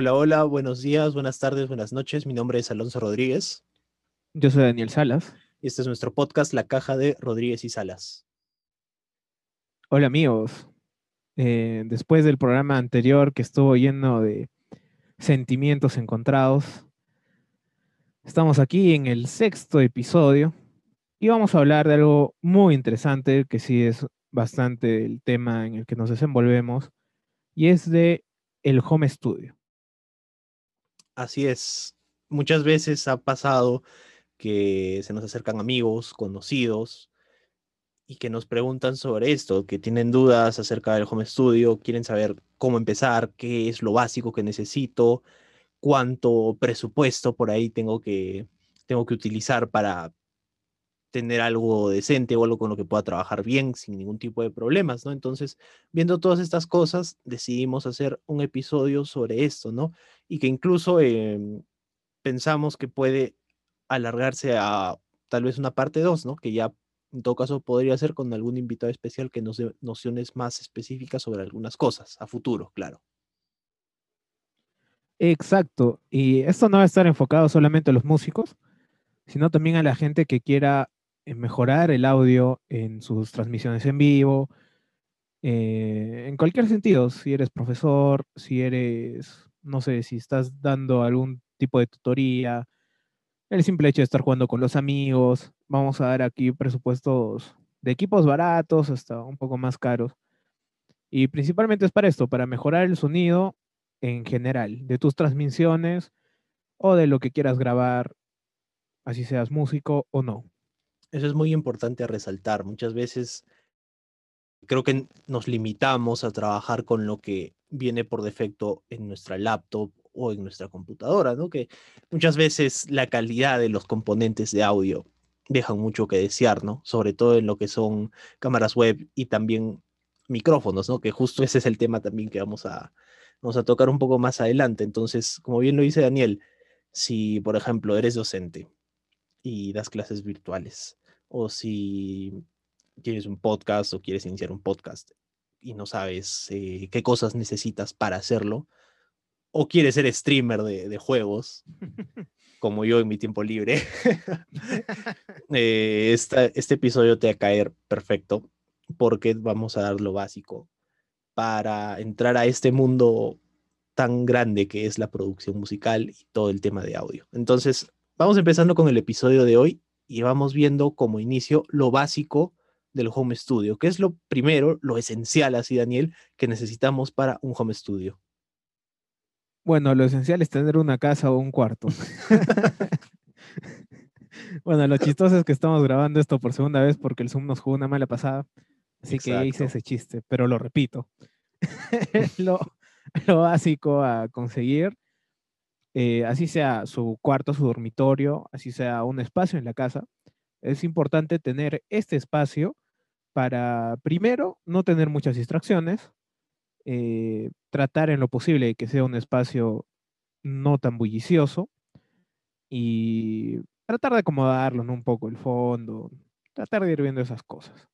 Hola, hola, buenos días, buenas tardes, buenas noches. Mi nombre es Alonso Rodríguez. Yo soy Daniel Salas. Y este es nuestro podcast, La Caja de Rodríguez y Salas. Hola amigos. Eh, después del programa anterior que estuvo lleno de sentimientos encontrados, estamos aquí en el sexto episodio y vamos a hablar de algo muy interesante que sí es bastante el tema en el que nos desenvolvemos y es de el home studio. Así es. Muchas veces ha pasado que se nos acercan amigos, conocidos, y que nos preguntan sobre esto, que tienen dudas acerca del home studio, quieren saber cómo empezar, qué es lo básico que necesito, cuánto presupuesto por ahí tengo que, tengo que utilizar para tener algo decente o algo con lo que pueda trabajar bien sin ningún tipo de problemas, ¿no? Entonces, viendo todas estas cosas, decidimos hacer un episodio sobre esto, ¿no? Y que incluso em, pensamos que puede alargarse a tal vez una parte 2, ¿no? Que ya en todo caso podría ser con algún invitado especial que nos dé nociones más específicas sobre algunas cosas, a futuro, claro. Exacto, y esto no va a estar enfocado solamente a los músicos, sino también a la gente que quiera eh, mejorar el audio en sus transmisiones en vivo, eh, en cualquier sentido, si eres profesor, si eres, no sé, si estás dando algún tipo de tutoría, el simple hecho de estar jugando con los amigos. Vamos a dar aquí presupuestos de equipos baratos hasta un poco más caros. Y principalmente es para esto, para mejorar el sonido en general, de tus transmisiones o de lo que quieras grabar, así seas músico o no. Eso es muy importante resaltar. Muchas veces creo que nos limitamos a trabajar con lo que viene por defecto en nuestra laptop o en nuestra computadora, ¿no? Que muchas veces la calidad de los componentes de audio dejan mucho que desear, ¿no? Sobre todo en lo que son cámaras web y también micrófonos, ¿no? Que justo ese es el tema también que vamos a, vamos a tocar un poco más adelante. Entonces, como bien lo dice Daniel, si, por ejemplo, eres docente y das clases virtuales, o si tienes un podcast o quieres iniciar un podcast y no sabes eh, qué cosas necesitas para hacerlo, o quieres ser streamer de, juegos, como yo en mi tiempo libre, eh, este episodio te va a caer perfecto porque vamos a dar lo básico para entrar a este mundo tan grande que es la producción musical y todo el tema de audio. Entonces, vamos empezando con el episodio de hoy y vamos viendo como inicio lo básico del home studio, que es lo primero, lo esencial, así Daniel, que necesitamos para un home studio. Bueno, lo esencial es tener una casa o un cuarto. bueno, lo chistoso es que estamos grabando esto por segunda vez porque el Zoom nos jugó una mala pasada. Así que hice ese chiste, pero lo repito. lo, básico a conseguir, eh, así sea su cuarto, su dormitorio, así sea un espacio en la casa, es importante tener este espacio para, primero, no tener muchas distracciones, eh, tratar en lo posible que sea un espacio no tan bullicioso y tratar de acomodarlo un poco el fondo, tratar de ir viendo esas cosas.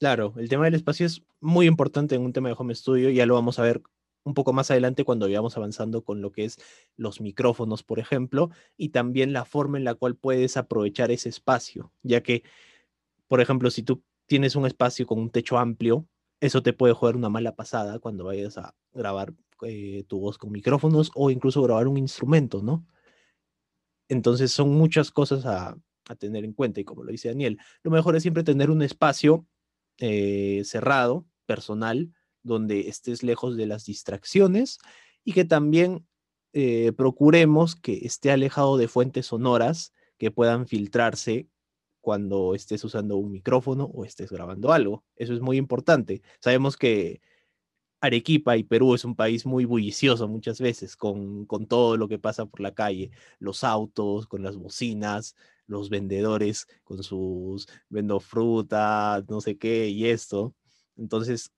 Claro, el tema del espacio es muy importante en un tema de home studio, ya lo vamos a ver un poco más adelante cuando vayamos avanzando con lo que es los micrófonos, por ejemplo, y también la forma en la cual puedes aprovechar ese espacio, ya que, por ejemplo, si tú tienes un espacio con un techo amplio, eso te puede jugar una mala pasada cuando vayas a grabar eh, tu voz con micrófonos o incluso grabar un instrumento, ¿no? Entonces son muchas cosas a, tener en cuenta y como lo dice Daniel, lo mejor es siempre tener un espacio eh, cerrado, personal, donde estés lejos de las distracciones y que también eh, procuremos que esté alejado de fuentes sonoras que puedan filtrarse cuando estés usando un micrófono o estés grabando algo. Eso es muy importante. Sabemos que Arequipa y Perú es un país muy bullicioso muchas veces con, con todo lo que pasa por la calle, los autos, con las bocinas, los vendedores con sus vendo fruta, no sé qué y esto. Entonces,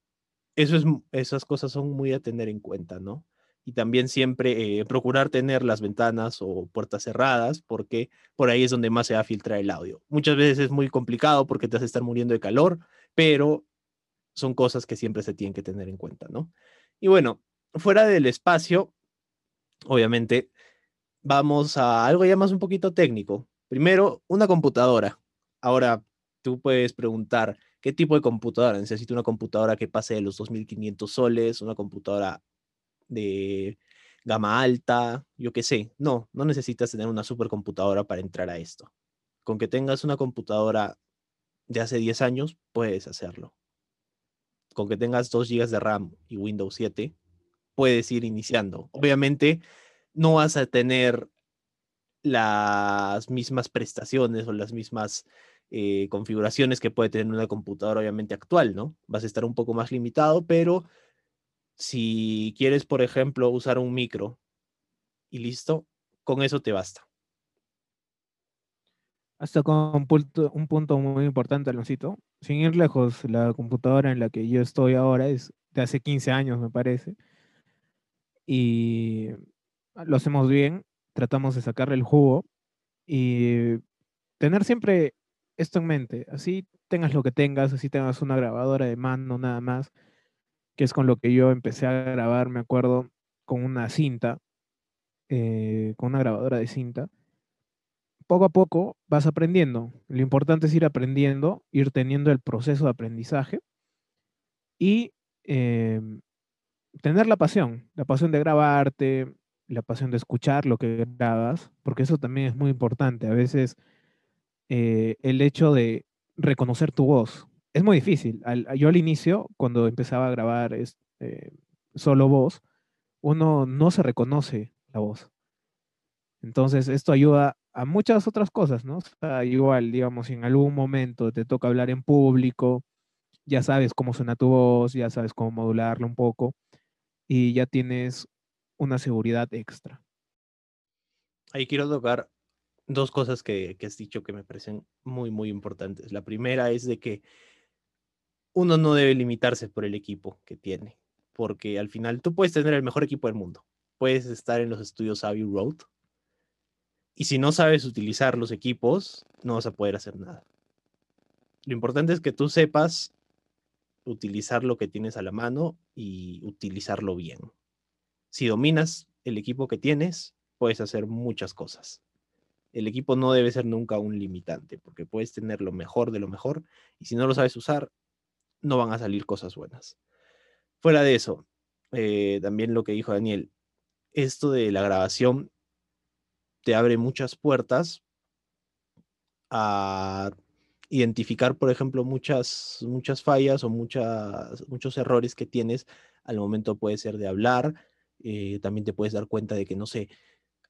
eso es, esas cosas son muy a tener en cuenta, ¿no? y también siempre eh, procurar tener las ventanas o puertas cerradas porque por ahí es donde más se va a filtrar el audio. Muchas veces es muy complicado porque te vas a estar muriendo de calor, pero son cosas que siempre se tienen que tener en cuenta, ¿no? Y bueno, fuera del espacio, obviamente, vamos a algo ya más un poquito técnico. Primero, una computadora. Ahora, tú puedes preguntar, ¿qué tipo de computadora? Necesito una computadora que pase de los 2.500 soles, una computadora de gama alta, yo qué sé. No, no necesitas tener una supercomputadora para entrar a esto. Con que tengas una computadora de hace 10 años, puedes hacerlo. Con que tengas 2 GB de RAM y Windows 7, puedes ir iniciando. Obviamente, no vas a tener las mismas prestaciones o las mismas eh, configuraciones que puede tener una computadora obviamente actual, ¿no? Vas a estar un poco más limitado, pero si quieres, por ejemplo, usar un micro y listo, con eso te basta. Hasta con un punto, un punto muy importante, Aloncito. Sin ir lejos, la computadora en la que yo estoy ahora es de hace 15 años, me parece. Y lo hacemos bien, tratamos de sacarle el jugo y tener siempre esto en mente. Así tengas lo que tengas, así tengas una grabadora de mano nada más, que es con lo que yo empecé a grabar, me acuerdo, con una cinta, eh, con una grabadora de cinta. Poco a poco vas aprendiendo. Lo importante es ir aprendiendo, ir teniendo el proceso de aprendizaje y em, tener la pasión, la pasión de grabarte, la pasión de escuchar lo que grabas, porque eso también es muy importante. A veces eh, el hecho de reconocer tu voz es muy difícil. yo al inicio, cuando empezaba a grabar eh, solo voz, uno no se reconoce la voz. Entonces, esto ayuda a muchas otras cosas, ¿no? igual, digamos, si en algún momento te toca hablar en público, ya sabes cómo suena tu voz, ya sabes cómo modularlo un poco y ya tienes una seguridad extra. Ahí quiero tocar dos cosas que, has dicho que me parecen muy, muy importantes. La primera es de que uno no debe limitarse por el equipo que tiene, porque al final tú puedes tener el mejor equipo del mundo, puedes estar en los estudios Abbey Road, y si no sabes utilizar los equipos, no vas a poder hacer nada. Lo importante es que tú sepas utilizar lo que tienes a la mano y utilizarlo bien si dominas el equipo que tienes, puedes hacer muchas cosas. El equipo no debe ser nunca un limitante, porque puedes tener lo mejor de lo mejor y si no lo sabes usar, no van a salir cosas buenas. Fuera de eso, eh, también lo que dijo Daniel, esto de la grabación te abre muchas puertas a identificar, por ejemplo, muchas, muchas fallas o muchos errores que tienes al momento puede ser de hablar, eh, también te puedes dar cuenta de que, no sé,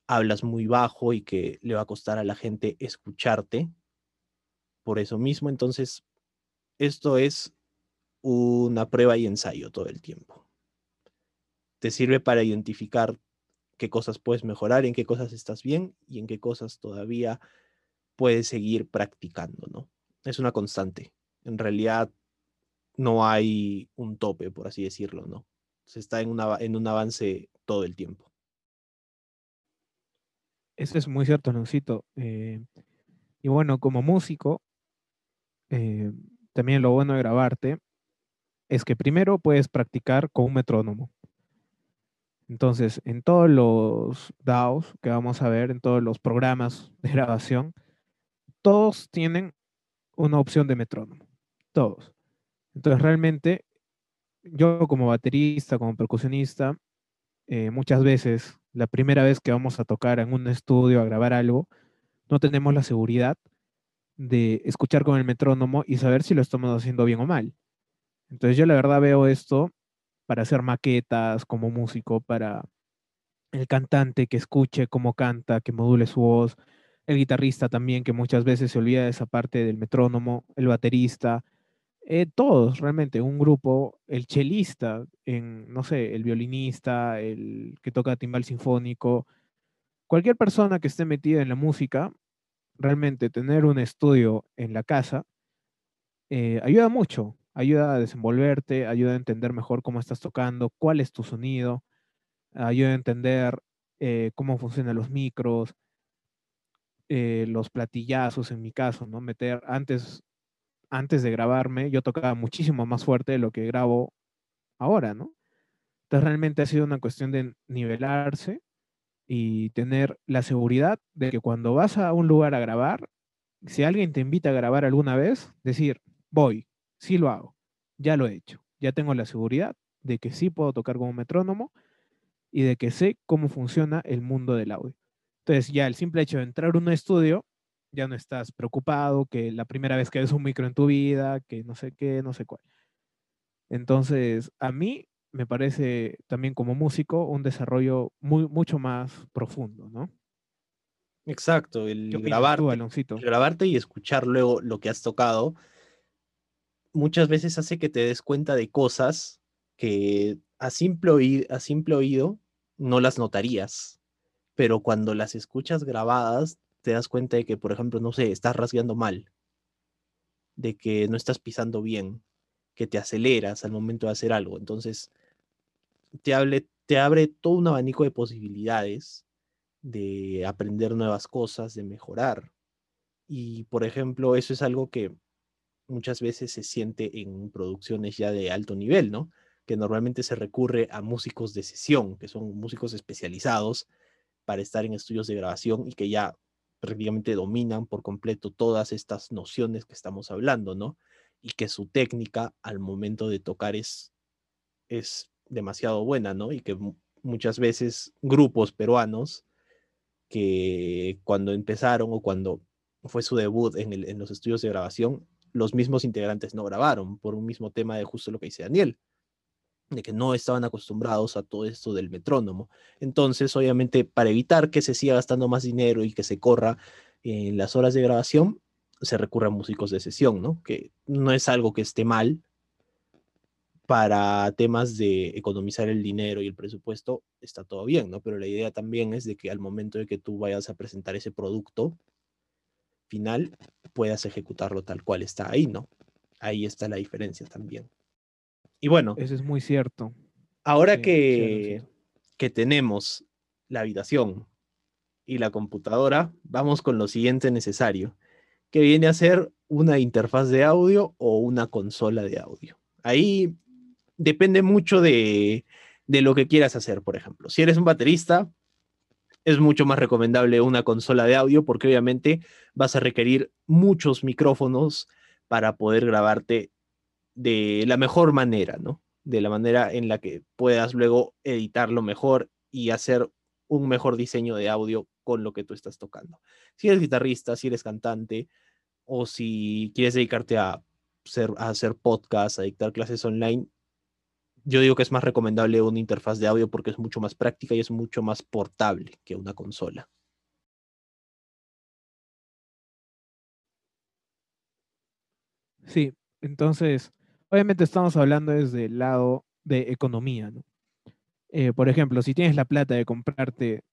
hablas muy bajo y que le va a costar a la gente escucharte. Por eso mismo, entonces, esto es una prueba y ensayo todo el tiempo. Te sirve para identificar qué cosas puedes mejorar, en qué cosas estás bien y en qué cosas todavía puedes seguir practicando, ¿no? Es una constante. En realidad no hay un tope, por así decirlo, ¿no? se está en, en un avance todo el tiempo. Eso es muy cierto, Leoncito. Eh, y bueno, como músico, eh, también lo bueno de grabarte es que primero puedes practicar con un metrónomo. Entonces, en todos los DAOs que vamos a ver, en todos los programas de grabación, todos tienen una opción de metrónomo. Todos. Entonces, realmente yo como baterista, como percusionista, eh, muchas veces, la primera vez que vamos a tocar en un estudio, a grabar algo, no tenemos la seguridad de escuchar con el metrónomo y saber si lo estamos haciendo bien o mal. Entonces yo la verdad veo esto para hacer maquetas como músico, para el cantante que escuche cómo canta, que module su voz, el guitarrista también que muchas veces se olvida de esa parte del metrónomo, el baterista, eh, todos, realmente, un grupo, el chelista, no sé, el violinista, el que toca timbal sinfónico, cualquier persona que esté metida en la música, realmente tener un estudio en la casa eh, ayuda mucho, ayuda a desenvolverte, ayuda a entender mejor cómo estás tocando, cuál es tu sonido, ayuda a entender eh, cómo funcionan los micros, los platillazos en mi caso, ¿no? Meter, antes antes de grabarme, yo tocaba muchísimo más fuerte de lo que grabo ahora, ¿no? Entonces realmente ha sido una cuestión de nivelarse y tener la seguridad de que cuando vas a un lugar a grabar, si alguien te invita a grabar alguna vez, decir, voy, sí lo hago, ya lo he hecho, ya tengo la seguridad de que sí puedo tocar como metrónomo y de que sé cómo funciona el mundo del audio. Entonces ya el simple hecho de entrar a un estudio, ya no estás preocupado que la primera vez que ves un micro en tu vida, que no sé qué, no sé cuál. Entonces, a mí me parece también como músico un desarrollo muy, mucho más profundo, ¿no? Exacto, el grabarte, grabarte y escuchar luego lo que has tocado muchas veces hace que te des cuenta de cosas que a simple, a simple oído no las notarías, pero cuando las escuchas grabadas te das cuenta de que, por ejemplo, no sé, estás rasgueando mal, de que no estás pisando bien, que te aceleras al momento de hacer algo. Entonces, te, te abre todo un abanico de posibilidades de aprender nuevas cosas, de mejorar. Y, por ejemplo, eso es algo que muchas veces se siente en producciones ya de alto nivel, ¿no? Que normalmente se recurre a músicos de sesión, que son músicos especializados para estar en estudios de grabación y que ya prácticamente dominan por completo todas estas nociones que estamos hablando, ¿no? Y que su técnica al momento de tocar es, es demasiado buena, ¿no? Y que muchas veces grupos peruanos que cuando empezaron o cuando fue su debut en, en los estudios de grabación, los mismos integrantes no grabaron por un mismo tema de justo lo que dice Daniel, de que no estaban acostumbrados a todo esto del metrónomo. Entonces, obviamente, para evitar que se siga gastando más dinero y que se corra en las horas de grabación, se recurre a músicos de sesión, ¿no? Que no es algo que esté mal, para temas de economizar el dinero y el presupuesto, está todo bien, ¿no? Pero la idea también es de que al momento de que tú vayas a presentar ese producto final, puedas ejecutarlo tal cual está ahí, ¿no? Ahí está la diferencia también. Y bueno. Eso es muy cierto. Ahora que, que tenemos la habitación y la computadora, vamos con lo siguiente necesario, que viene a ser una interfaz de audio o una consola de audio. Ahí depende mucho de, lo que quieras hacer, por ejemplo. Si eres un baterista, es mucho más recomendable una consola de audio porque obviamente vas a requerir muchos micrófonos para poder grabarte de la mejor manera, ¿no? De la manera en la que puedas luego editarlo mejor y hacer un mejor diseño de audio con lo que tú estás tocando. Si eres guitarrista, si eres cantante o si quieres dedicarte a, hacer podcasts, a dictar clases online, yo digo que es más recomendable una interfaz de audio porque es mucho más práctica y es mucho más portable que una consola. Sí, entonces, obviamente estamos hablando desde el lado de economía, ¿no? Eh, por ejemplo, si tienes la plata de comprarte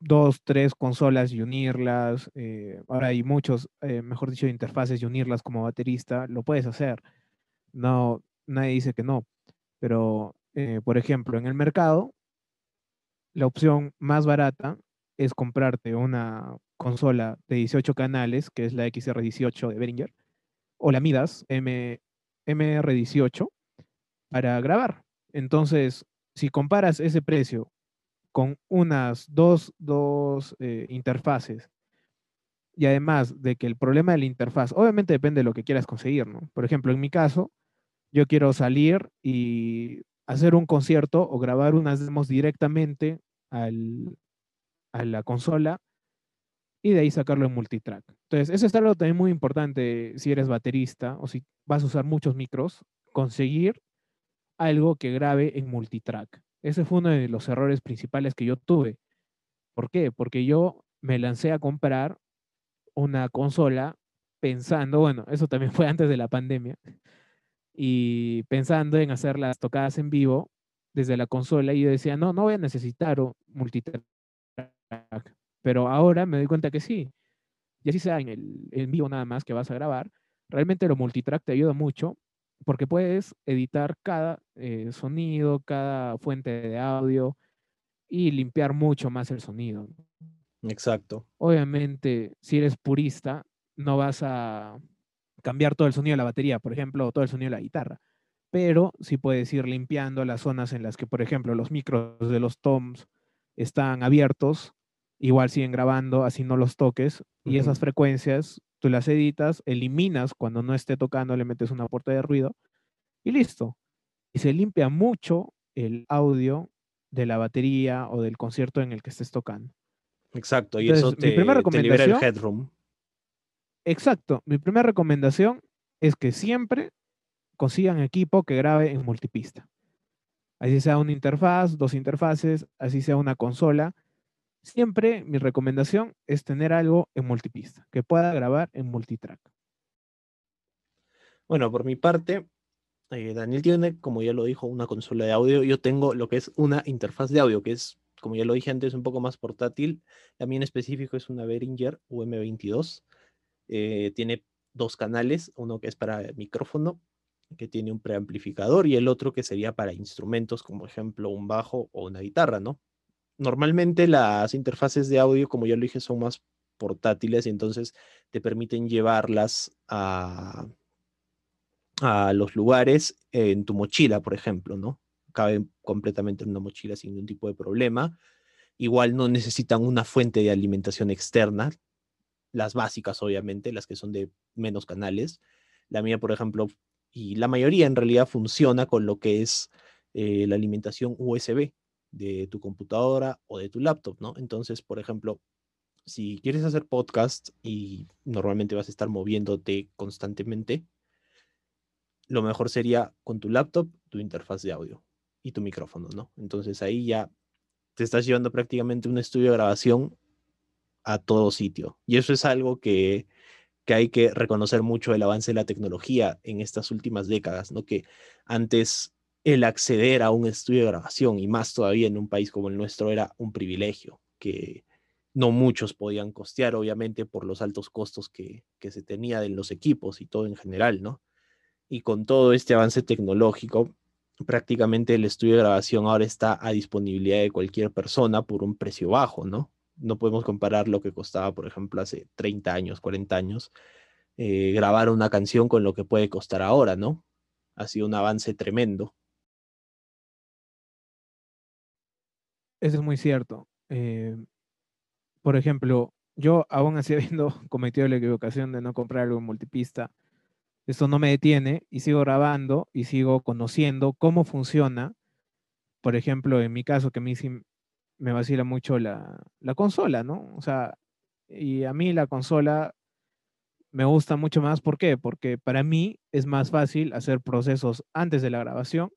dos, tres consolas y unirlas, eh, ahora hay muchos, eh, mejor dicho, interfaces y unirlas como baterista, lo puedes hacer. No, nadie dice que no. Pero, por ejemplo, en el mercado, la opción más barata es comprarte una consola de 18 canales, que es la XR18 de Behringer, o la Midas M, MR18, para grabar. Entonces, si comparas ese precio con unas dos, dos eh, interfaces, y además de que el problema de la interfaz, obviamente depende de lo que quieras conseguir, ¿no? Por ejemplo, en mi caso, yo quiero salir y hacer un concierto o grabar unas demos directamente al, a la consola y de ahí sacarlo en multitrack. Entonces, eso es algo también muy importante si eres baterista o si vas a usar muchos micros, conseguir algo que grabe en multitrack. Ese fue uno de los errores principales que yo tuve. ¿Por qué? Porque yo me lancé a comprar una consola pensando, bueno, eso también fue antes de la pandemia, y pensando en hacer las tocadas en vivo desde la consola y yo decía, no, no voy a necesitar multitrack, pero ahora me doy cuenta que sí. Y así sea en el en vivo nada más que vas a grabar, realmente lo multitrack te ayuda mucho porque puedes editar cada eh, sonido, cada fuente de audio y limpiar mucho más el sonido. Exacto. Obviamente, si eres purista, no vas a cambiar todo el sonido de la batería, por ejemplo, o todo el sonido de la guitarra. pero sí puedes ir limpiando las zonas en las que, por ejemplo, los micros de los toms están abiertos, igual siguen grabando, así no los toques, y esas frecuencias tú las editas, eliminas cuando no esté tocando, le metes una puerta de ruido y listo. Y se limpia mucho el audio de la batería o del concierto en el que estés tocando. Exacto, y eso te, libera el headroom. Exacto, mi primera recomendación es que siempre consigan equipo que grabe en multipista. Así sea una interfaz, dos interfaces, así sea una consola. Siempre mi recomendación es tener algo en multipista, que pueda grabar en multitrack. Bueno, por mi parte, eh, Daniel tiene, como ya lo dijo, una consola de audio. Yo tengo lo que es una interfaz de audio, que es, como ya lo dije antes, un poco más portátil. En específico es una Behringer UM22. Eh, tiene dos canales, uno que es para micrófono, que tiene un preamplificador, y el otro que sería para instrumentos, como ejemplo un bajo o una guitarra, ¿no? Normalmente las interfaces de audio, como ya lo dije, son más portátiles y entonces te permiten llevarlas a, a los lugares en tu mochila, por ejemplo, ¿no? Cabe completamente en una mochila sin ningún tipo de problema. Igual no necesitan una fuente de alimentación externa, las básicas, obviamente, las que son de menos canales. La mía, por ejemplo, y la mayoría en realidad funciona con lo que es eh, la alimentación USB de tu computadora o de tu laptop, ¿no? Entonces, por ejemplo, si quieres hacer podcast y normalmente vas a estar moviéndote constantemente, lo mejor sería con tu laptop, tu interfaz de audio y tu micrófono, ¿no? Entonces ahí ya te estás llevando prácticamente un estudio de grabación a todo sitio. Y eso es algo que, hay que reconocer mucho el avance de la tecnología en estas últimas décadas, ¿no? Que antes el acceder a un estudio de grabación, y más todavía en un país como el nuestro, era un privilegio que no muchos podían costear, obviamente, por los altos costos que, que se tenía en los equipos y todo en general, ¿no? Y con todo este avance tecnológico, prácticamente el estudio de grabación ahora está a disponibilidad de cualquier persona por un precio bajo, ¿no? no podemos comparar lo que costaba, por ejemplo, hace 30 años, 40 años, eh, grabar una canción con lo que puede costar ahora, ¿no? Ha sido un avance tremendo. Eso es muy cierto. Eh, por ejemplo, yo aún así habiendo cometido la equivocación de no comprar algo en multipista, esto no me detiene y sigo grabando y sigo conociendo cómo funciona. Por ejemplo, en mi caso, que a mí me vacila mucho la, consola, ¿no? O sea, y a mí la consola me gusta mucho más. ¿Por qué? Porque para mí es más fácil hacer procesos antes de la grabación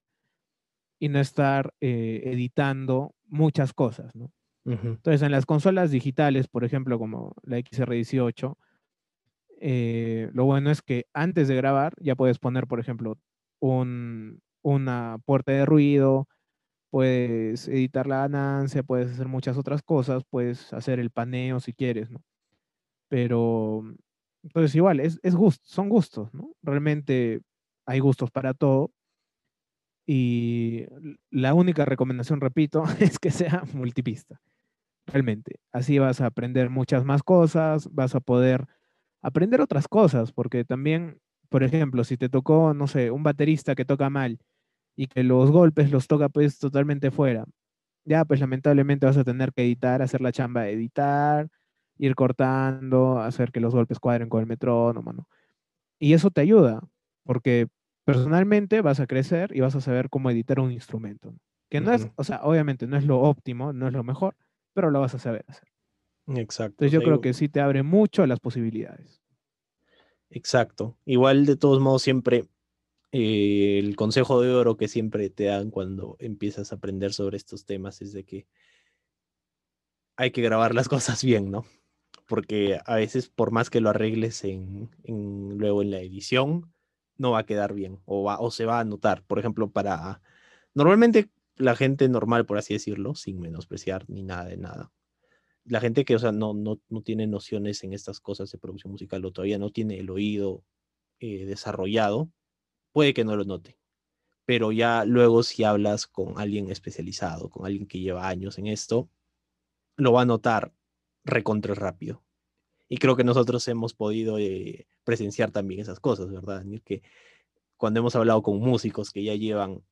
y no estar eh, editando muchas cosas, ¿no? Entonces, en las consolas digitales, por ejemplo, como la XR18, eh, lo bueno es que antes de grabar ya puedes poner, por ejemplo, un, una puerta de ruido, puedes editar la ganancia, puedes hacer muchas otras cosas, puedes hacer el paneo si quieres, ¿no? Pero, entonces igual, es, es son gustos, ¿no? Realmente hay gustos para todo. Y la única recomendación, repito, es que sea multipista. Realmente. Así vas a aprender muchas más cosas, vas a poder aprender otras cosas, porque también, por ejemplo, si te tocó, no sé, un baterista que toca mal y que los golpes los toca pues totalmente fuera. Ya, pues lamentablemente vas a tener que editar, hacer la chamba editar, ir cortando, hacer que los golpes cuadren con el metrónomo, ¿no? Y eso te ayuda, porque personalmente vas a crecer y vas a saber cómo editar un instrumento. Que no es, o sea, obviamente no es lo óptimo, no es lo mejor, pero lo vas a saber hacer. Exacto. Entonces yo creo que sí te abre mucho las posibilidades. Exacto. Igual de todos modos siempre eh, el consejo de oro que siempre te dan cuando empiezas a aprender sobre estos temas es de que hay que grabar las cosas bien, ¿no? Porque a veces por más que lo arregles en, luego en la edición, no va a quedar bien o, va, o se va a notar. Por ejemplo, para... Normalmente la gente normal, por así decirlo, sin menospreciar ni nada de nada, la gente que, o sea, no, no, no tiene nociones en estas cosas de producción musical o todavía no tiene el oído eh, desarrollado, puede que no lo note. Pero ya luego si hablas con alguien especializado, con alguien que lleva años en esto, lo va a notar recontra rápido. Y creo que nosotros hemos podido eh, presenciar también esas cosas, ¿verdad? Que cuando hemos hablado con músicos que ya llevan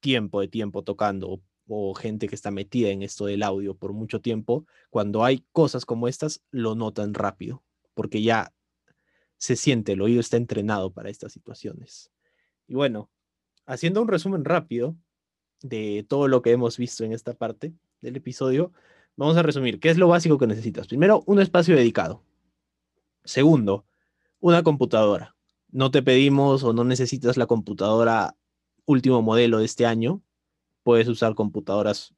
tiempo de tiempo tocando o gente que está metida en esto del audio por mucho tiempo, cuando hay cosas como estas, lo notan rápido, porque ya se siente, el oído está entrenado para estas situaciones. Y bueno, haciendo un resumen rápido de todo lo que hemos visto en esta parte del episodio, vamos a resumir, ¿qué es lo básico que necesitas? Primero, un espacio dedicado. Segundo, una computadora. No te pedimos o no necesitas la computadora último modelo de este año. Puedes usar computadoras,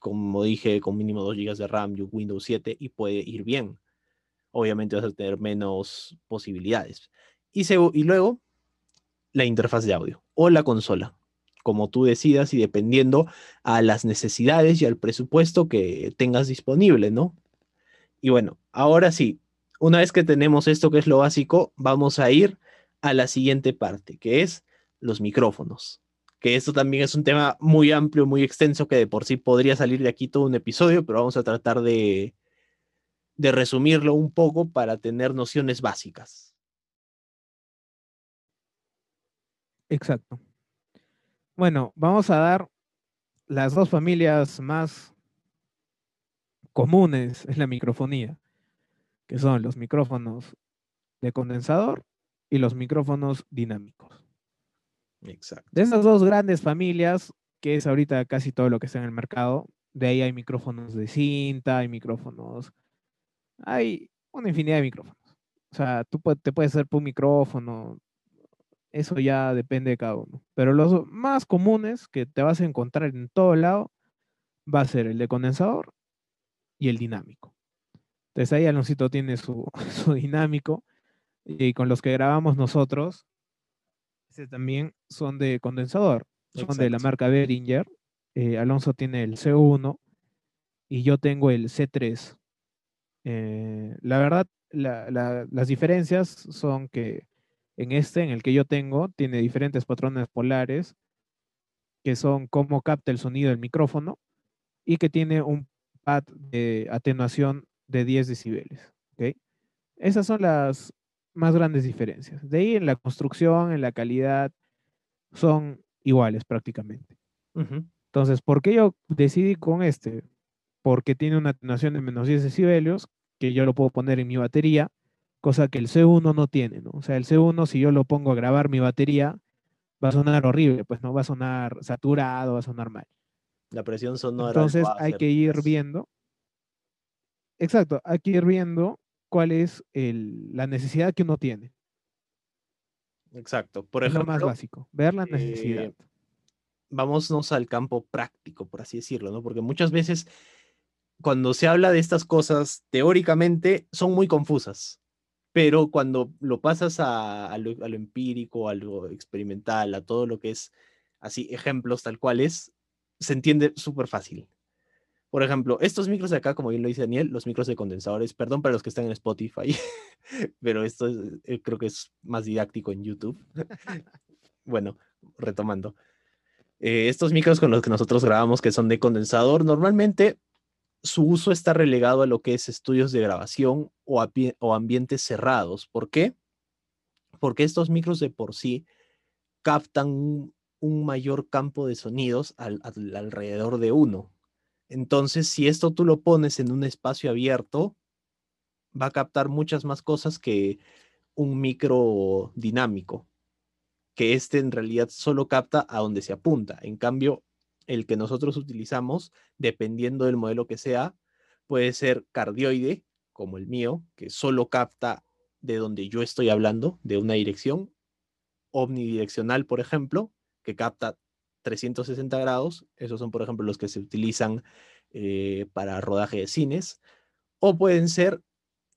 como dije, con mínimo 2 GB de RAM y Windows 7 y puede ir bien. Obviamente vas a tener menos posibilidades. Y, y luego, la interfaz de audio o la consola, como tú decidas y dependiendo a las necesidades y al presupuesto que tengas disponible, ¿no? Y bueno, ahora sí, una vez que tenemos esto que es lo básico, vamos a ir a la siguiente parte, que es los micrófonos. Que esto también es un tema muy amplio, muy extenso, que de por sí podría salir de aquí todo un episodio, pero vamos a tratar de, de resumirlo un poco para tener nociones básicas. Exacto. Bueno, vamos a dar las dos familias más comunes en la microfonía, que son los micrófonos de condensador y los micrófonos dinámicos. Exacto. De esas dos grandes familias, que es ahorita casi todo lo que está en el mercado, de ahí hay micrófonos de cinta, hay micrófonos, hay una infinidad de micrófonos. O sea, tú te puedes hacer por un micrófono, eso ya depende de cada uno. Pero los más comunes que te vas a encontrar en todo lado va a ser el de condensador y el dinámico. Entonces ahí Aloncito tiene su, su dinámico y con los que grabamos nosotros, ese también son de condensador, son de la marca Behringer. Eh, Alonso tiene el C1 y yo tengo el C3. Eh, la verdad, las diferencias son que en este, en el que yo tengo, tiene diferentes patrones polares, que son cómo capta el sonido del micrófono y que tiene un pad de atenuación de 10 decibeles. Esas son las más grandes diferencias. De ahí en la construcción, en la calidad, son iguales prácticamente. Entonces, ¿por qué yo decidí con este? Porque tiene una atenuación de menos 10 decibelios, que yo lo puedo poner en mi batería, cosa que el C1 no tiene, ¿no? O sea, el C1, si yo lo pongo a grabar mi batería, va a sonar horrible, pues no va a sonar saturado, va a sonar mal. La presión sonora. Entonces hay que ir viendo. Exacto, hay que ir viendo cuál es la necesidad que uno tiene. Exacto. Por ejemplo, lo más básico, ver la necesidad. Eh, vámonos al campo práctico, por así decirlo, ¿no? Porque muchas veces cuando se habla de estas cosas, teóricamente son muy confusas pero cuando lo pasas a, lo, empírico, a lo experimental, a todo lo que es así, ejemplos tal cual es, se entiende súper fácil. Por ejemplo, estos micros de acá, como bien lo dice Daniel, los micros de condensadores, perdón para los que están en Spotify, pero esto eh, creo que es más didáctico en YouTube. bueno, retomando. Eh, estos micros con los que nosotros grabamos, que son de condensador, normalmente su uso está relegado a lo que es estudios de grabación o, o ambientes cerrados. ¿Por qué? Porque estos micros de por sí captan un, mayor campo de sonidos alrededor de uno. Entonces, si esto tú lo pones en un espacio abierto, va a captar muchas más cosas que un micro dinámico, que este en realidad solo capta a donde se apunta. En cambio, el que nosotros utilizamos, dependiendo del modelo que sea, puede ser cardioide, como el mío, que solo capta de donde yo estoy hablando, de una dirección, omnidireccional, por ejemplo, que capta 360 grados, esos son, por ejemplo, los que se utilizan eh, para rodaje de cines, o pueden ser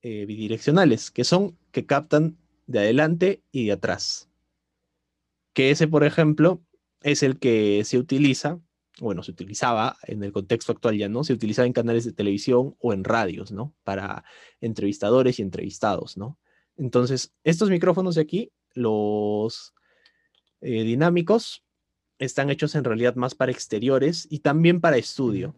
eh, bidireccionales, que son que captan de adelante y de atrás. Que ese, por ejemplo, es el que se utiliza bueno, se utilizaba en el contexto actual ya, ¿no? Se utilizaba en canales de televisión o en radios, ¿no? Para entrevistadores y entrevistados, ¿no? Entonces, estos micrófonos de aquí, los eh, dinámicos, están hechos en realidad más para exteriores y también para estudio,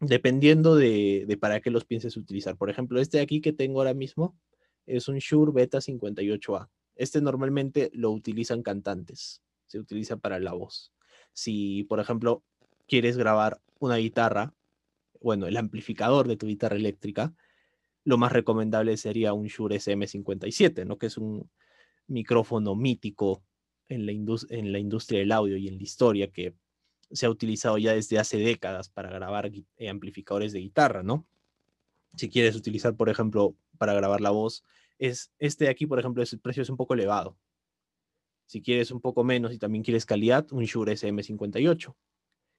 dependiendo de, de para qué los pienses utilizar. Por ejemplo, este de aquí que tengo ahora mismo es un Shure Beta 58A. Este normalmente lo utilizan cantantes, se utiliza para la voz. Si, por ejemplo, quieres grabar una guitarra, bueno, el amplificador de tu guitarra eléctrica, lo más recomendable sería un Shure SM57, ¿no? Que es un micrófono mítico en la, industria del audio y en la historia que se ha utilizado ya desde hace décadas para grabar eh, amplificadores de guitarra, ¿no? Si quieres utilizar, por ejemplo, para grabar la voz, es este de aquí, por ejemplo, el precio es un poco elevado. Si quieres un poco menos y también quieres calidad, un Shure SM58,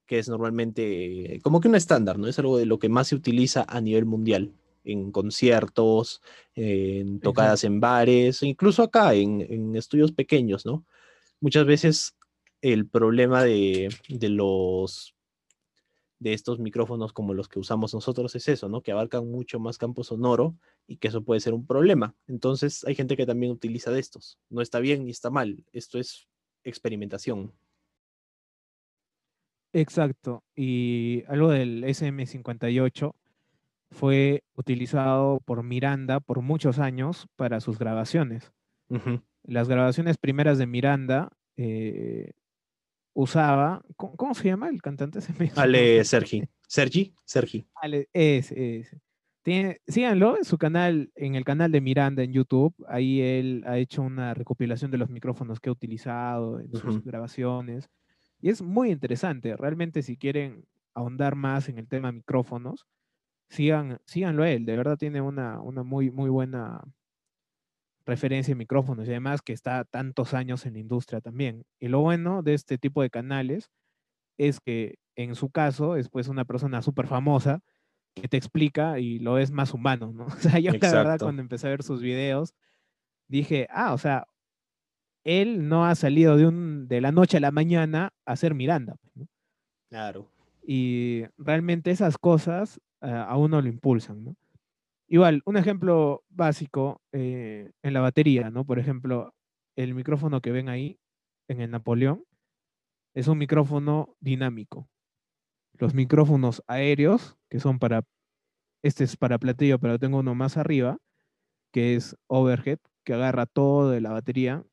que es normalmente como que un estándar, ¿no? Es algo de lo que más se utiliza a nivel mundial, en conciertos, en tocadas en bares, incluso acá en, en estudios pequeños, ¿no? Muchas veces el problema de, de, los de estos micrófonos como los que usamos nosotros es eso, ¿no? Que abarcan mucho más campo sonoro y que eso puede ser un problema. Entonces hay gente que también utiliza de estos. No está bien ni está mal. Esto es experimentación. Exacto. Y algo del SM58 fue utilizado por Miranda por muchos años para sus grabaciones. Las grabaciones primeras de Miranda eh, usaba, ¿cómo, se llama el cantante? Ale Sergi. Sergi, Sergi. Ale, es, es. Tiene, síganlo en su canal, en el canal de Miranda en YouTube. Ahí él ha hecho una recopilación de los micrófonos que ha utilizado en sus grabaciones. Y es muy interesante. Realmente, si quieren ahondar más en el tema micrófonos, sigan, síganlo él. De verdad tiene una, una muy, muy buena referencia en micrófonos y además que está tantos años en la industria también. Y lo bueno de este tipo de canales es que en su caso es pues una persona súper famosa que te explica y lo es más humano, ¿no? O sea, yo la verdad cuando empecé a ver sus videos dije, ah, o sea, él no ha salido de, un, de la noche a la mañana a ser Miranda. Pues, claro. Y realmente esas cosas eh, a uno lo impulsan, ¿no? Igual, un ejemplo básico eh, en la batería, ¿no? Por ejemplo, el micrófono que ven ahí en el Napoleón es un micrófono dinámico. Los micrófonos aéreos, que son para, este es para platillo, pero tengo uno más arriba, que es overhead, que agarra todo de la batería,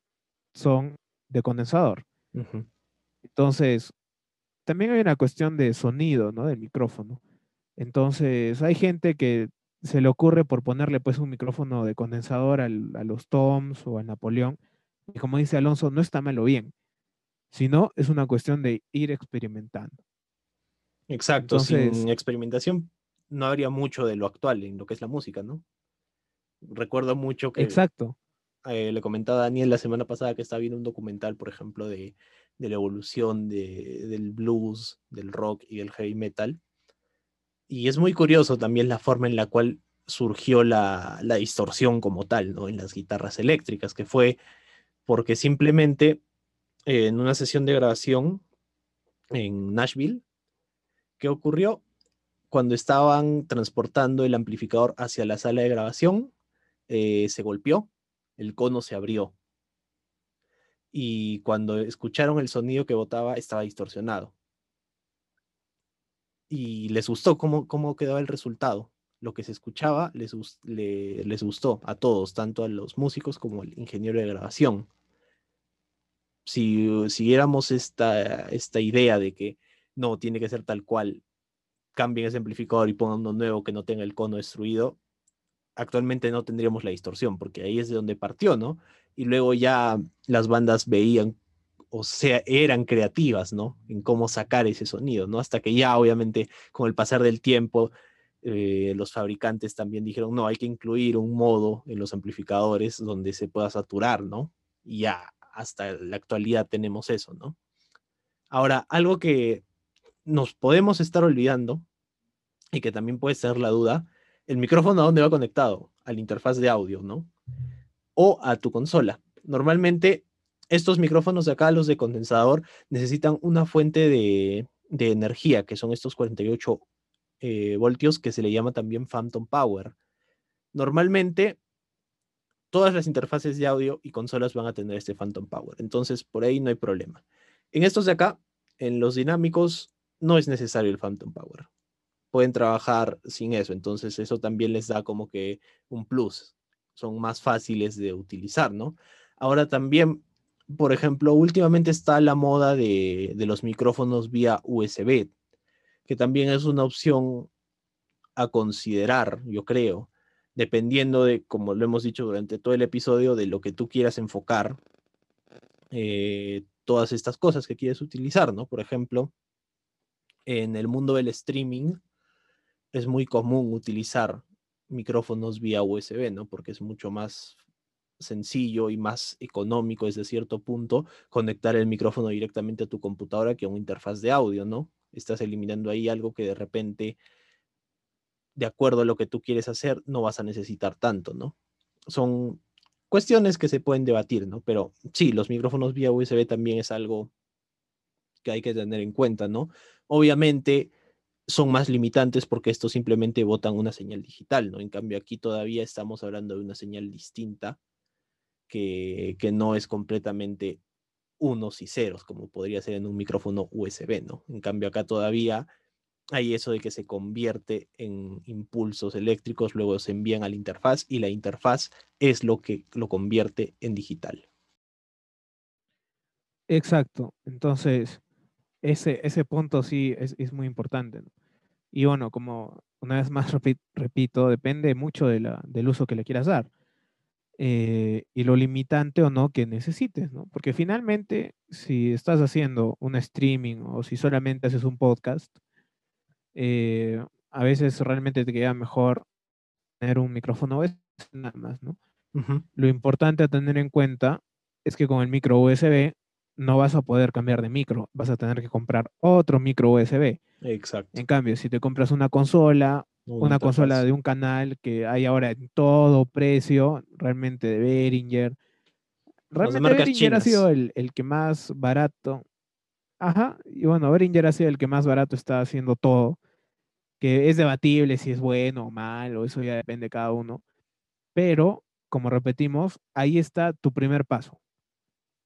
son de condensador. Entonces, también hay una cuestión de sonido, ¿no? Del micrófono. Entonces, hay gente que se le ocurre por ponerle pues un micrófono de condensador a los Toms o al Napoleón. Y como dice Alonso, no está malo bien, sino es una cuestión de ir experimentando. Exacto, sin experimentación no habría mucho de lo actual en lo que es la música, ¿no? Recuerdo mucho que... Exacto. Eh, le comentaba a Daniel la semana pasada que estaba viendo un documental, por ejemplo, de, la evolución del blues, del rock y del heavy metal y es muy curioso también la forma en la cual surgió la, distorsión como tal, ¿no? En las guitarras eléctricas, que fue porque simplemente eh, en una sesión de grabación en Nashville, ¿qué ocurrió? Cuando estaban transportando el amplificador hacia la sala de grabación, eh, se golpeó, el cono se abrió. Y cuando escucharon el sonido que botaba, estaba distorsionado y les gustó cómo, cómo quedaba el resultado. Lo que se escuchaba les, les gustó a todos, tanto a los músicos como al ingeniero de grabación. Si siguiéramos esta, esta idea de que no, tiene que ser tal cual, cambien ese amplificador y pongan uno nuevo que no tenga el cono destruido, actualmente no tendríamos la distorsión, porque ahí es de donde partió, ¿no? Y luego ya las bandas veían o sea, eran creativas, ¿no? En cómo sacar ese sonido, ¿no? Hasta que ya, obviamente, con el pasar del tiempo, eh, los fabricantes también dijeron, no, hay que incluir un modo en los amplificadores donde se pueda saturar, ¿no? Y ya hasta la actualidad tenemos eso, ¿no? Ahora, algo que nos podemos estar olvidando y que también puede ser la duda, el micrófono a dónde va conectado? A la interfaz de audio, ¿no? O a tu consola. Normalmente estos micrófonos de acá, los de condensador, necesitan una fuente de, energía, que son estos 48 eh, voltios, que se le llama también Phantom Power. Normalmente, todas las interfaces de audio y consolas van a tener este Phantom Power, entonces por ahí no hay problema. En estos de acá, en los dinámicos, no es necesario el Phantom Power. Pueden trabajar sin eso, entonces eso también les da como que un plus. Son más fáciles de utilizar, ¿no? Ahora también, por ejemplo, últimamente está la moda de, los micrófonos vía USB, que también es una opción a considerar, yo creo, dependiendo de, como lo hemos dicho durante todo el episodio, de lo que tú quieras enfocar, eh, todas estas cosas que quieres utilizar, ¿no? Por ejemplo, en el mundo del streaming es muy común utilizar micrófonos vía USB, ¿no? Porque es mucho más sencillo y más económico desde cierto punto conectar el micrófono directamente a tu computadora que a una interfaz de audio, ¿no? Estás eliminando ahí algo que de repente, de acuerdo a lo que tú quieres hacer, no vas a necesitar tanto, ¿no? Son cuestiones que se pueden debatir, ¿no? Pero sí, los micrófonos vía USB también es algo que hay que tener en cuenta, ¿no? Obviamente son más limitantes porque estos simplemente botan una señal digital, ¿no? En cambio, aquí todavía estamos hablando de una señal distinta que, no es completamente unos y ceros, como podría ser en un micrófono USB, ¿no? En cambio, acá todavía hay eso de que se convierte en impulsos eléctricos, luego se envían a la interfaz y la interfaz es lo que lo convierte en digital. Exacto. Entonces, ese, ese punto sí es, es muy importante. Y bueno, como una vez más repito, depende mucho de la, del uso que le quieras dar. Eh, y lo limitante o no que necesites, ¿no? Porque finalmente, si estás haciendo un streaming o si solamente haces un podcast, eh, a veces realmente te queda mejor tener un micrófono USB nada más, ¿no? Ujú, Lo importante a tener en cuenta es que con el micro USB no vas a poder cambiar de micro, vas a tener que comprar otro micro USB. Exacto. En cambio, si te compras una consola, una consola de un canal que hay ahora en todo precio, realmente de Behringer. Realmente Behringer ha sido el, el que más barato. Ajá, y bueno, Behringer ha sido el que más barato está haciendo todo, que es debatible si es bueno o malo, eso ya depende de cada uno. Pero, como repetimos, ahí está tu primer paso.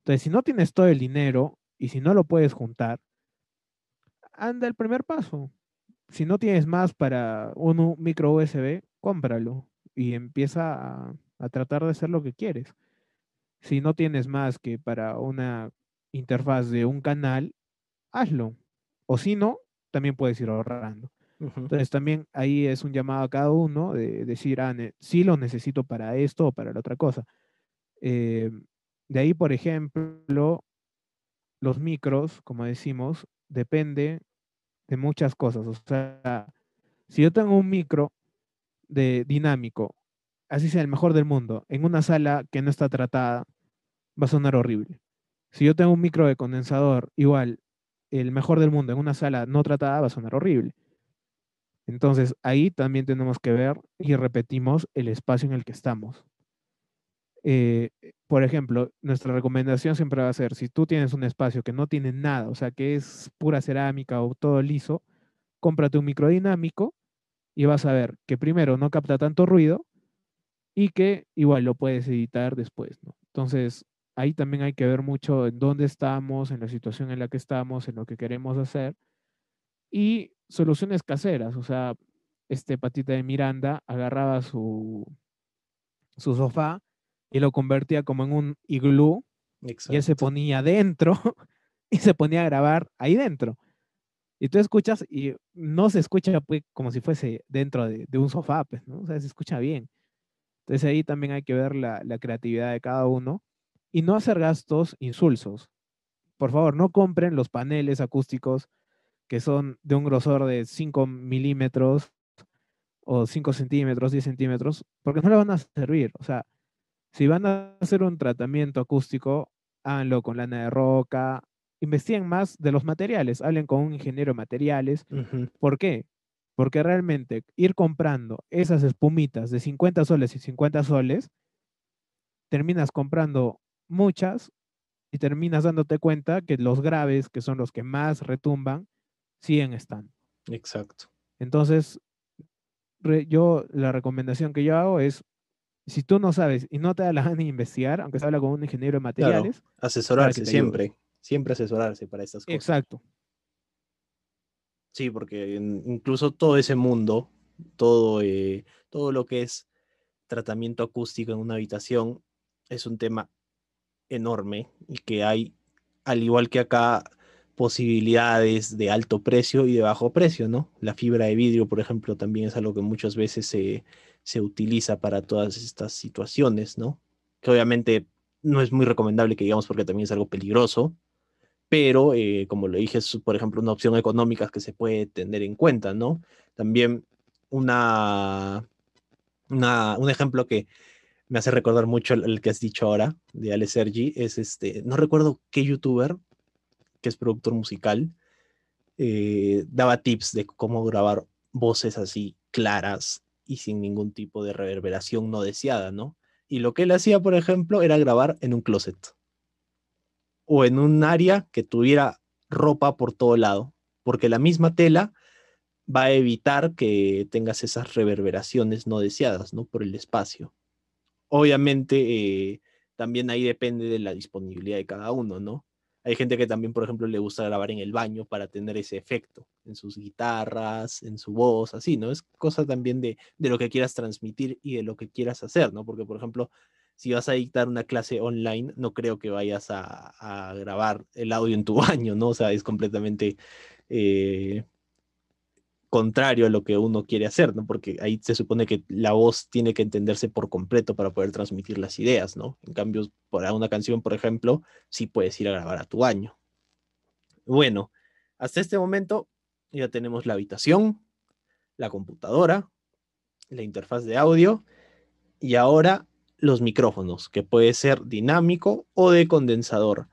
Entonces, si no tienes todo el dinero y si no lo puedes juntar, anda el primer paso. Si no tienes más para un micro USB, cómpralo y empieza a, a tratar de hacer lo que quieres. Si no tienes más que para una interfaz de un canal, hazlo. O si no, también puedes ir ahorrando. Entonces también ahí es un llamado a cada uno de decir, ah, sí lo necesito para esto o para la otra cosa. Eh, de ahí, por ejemplo, los micros, como decimos, depende de muchas cosas. O sea, si yo tengo un micro de dinámico, así sea el mejor del mundo, en una sala que no está tratada, va a sonar horrible. Si yo tengo un micro de condensador, igual, el mejor del mundo en una sala no tratada, va a sonar horrible. Entonces, ahí también tenemos que ver y repetimos el espacio en el que estamos. Eh, por ejemplo, nuestra recomendación siempre va a ser, si tú tienes un espacio que no tiene nada, o sea, que es pura cerámica o todo liso, cómprate un microdinámico y vas a ver que primero no capta tanto ruido y que igual lo puedes editar después, ¿no? Entonces, ahí también hay que ver mucho en dónde estamos, en la situación en la que estamos, en lo que queremos hacer y soluciones caseras, o sea, este patita de Miranda agarraba su, su sofá y lo convertía como en un iglú y él se Exacto. ponía dentro y se ponía a grabar ahí dentro. Y tú escuchas y no se escucha pues, como si fuese dentro de, de un sofá, pues, ¿no? O sea, se escucha bien. Entonces ahí también hay que ver la, la creatividad de cada uno y no hacer gastos insulsos. Por favor, no compren los paneles acústicos que son de un grosor de 5 milímetros o 5 centímetros, 10 centímetros, porque no le van a servir. O sea, si van a hacer un tratamiento acústico, háganlo con lana de roca, investiguen más de los materiales, hablen con un ingeniero de materiales. ¿Por qué? Porque realmente ir comprando esas espumitas de 50 soles y 50 soles, terminas comprando muchas y terminas dándote cuenta que los graves, que son los que más retumban, siguen estando. Exacto. Entonces, re- yo la recomendación que yo hago es, si tú no sabes y no te da la gana de investigar, aunque se habla con un ingeniero de Claro, materiales, asesorarse ayude. siempre. Siempre asesorarse para estas cosas. exacto, Sí, porque incluso todo ese mundo, todo, eh, todo lo que es tratamiento acústico en una habitación es un tema enorme y que hay, al igual que acá, posibilidades de alto precio y de bajo precio, ¿no? La fibra de vidrio, por ejemplo, también es algo que muchas veces se, se utiliza para todas estas situaciones, ¿no? Que obviamente no es muy recomendable que digamos porque también es algo peligroso, pero eh, como lo dije, es por ejemplo una opción económica que se puede tener en cuenta, ¿no? También una, un ejemplo que me hace recordar mucho el, que has dicho ahora de Ale Sergi es este, no recuerdo qué youtuber, que es productor musical, eh, daba tips de cómo grabar voces así claras y sin ningún tipo de reverberación no deseada, ¿no? Y lo que él hacía, por ejemplo, era grabar en un closet o en un área que tuviera ropa por todo lado, porque la misma tela va a evitar que tengas esas reverberaciones no deseadas, ¿no? Por el espacio. Obviamente, eh, también ahí depende de la disponibilidad de cada uno, ¿no? Hay gente que también, por ejemplo, le gusta grabar en el baño para tener ese efecto en sus guitarras, en su voz, así, ¿no? Es cosa también de, de lo que quieras transmitir y de lo que quieras hacer, ¿no? Porque, por ejemplo, si vas a dictar una clase online, no creo que vayas a, grabar el audio en tu baño, ¿no? O sea, es completamente eh, contrario a lo que uno quiere hacer, ¿no? Porque ahí se supone que la voz tiene que entenderse por completo para poder transmitir las ideas, ¿no? En cambio, para una canción, por ejemplo, sí puedes ir a grabar a tu baño. Bueno, hasta este momento ya tenemos la habitación, la computadora, la interfaz de audio y ahora los micrófonos, que puede ser dinámico o de condensador.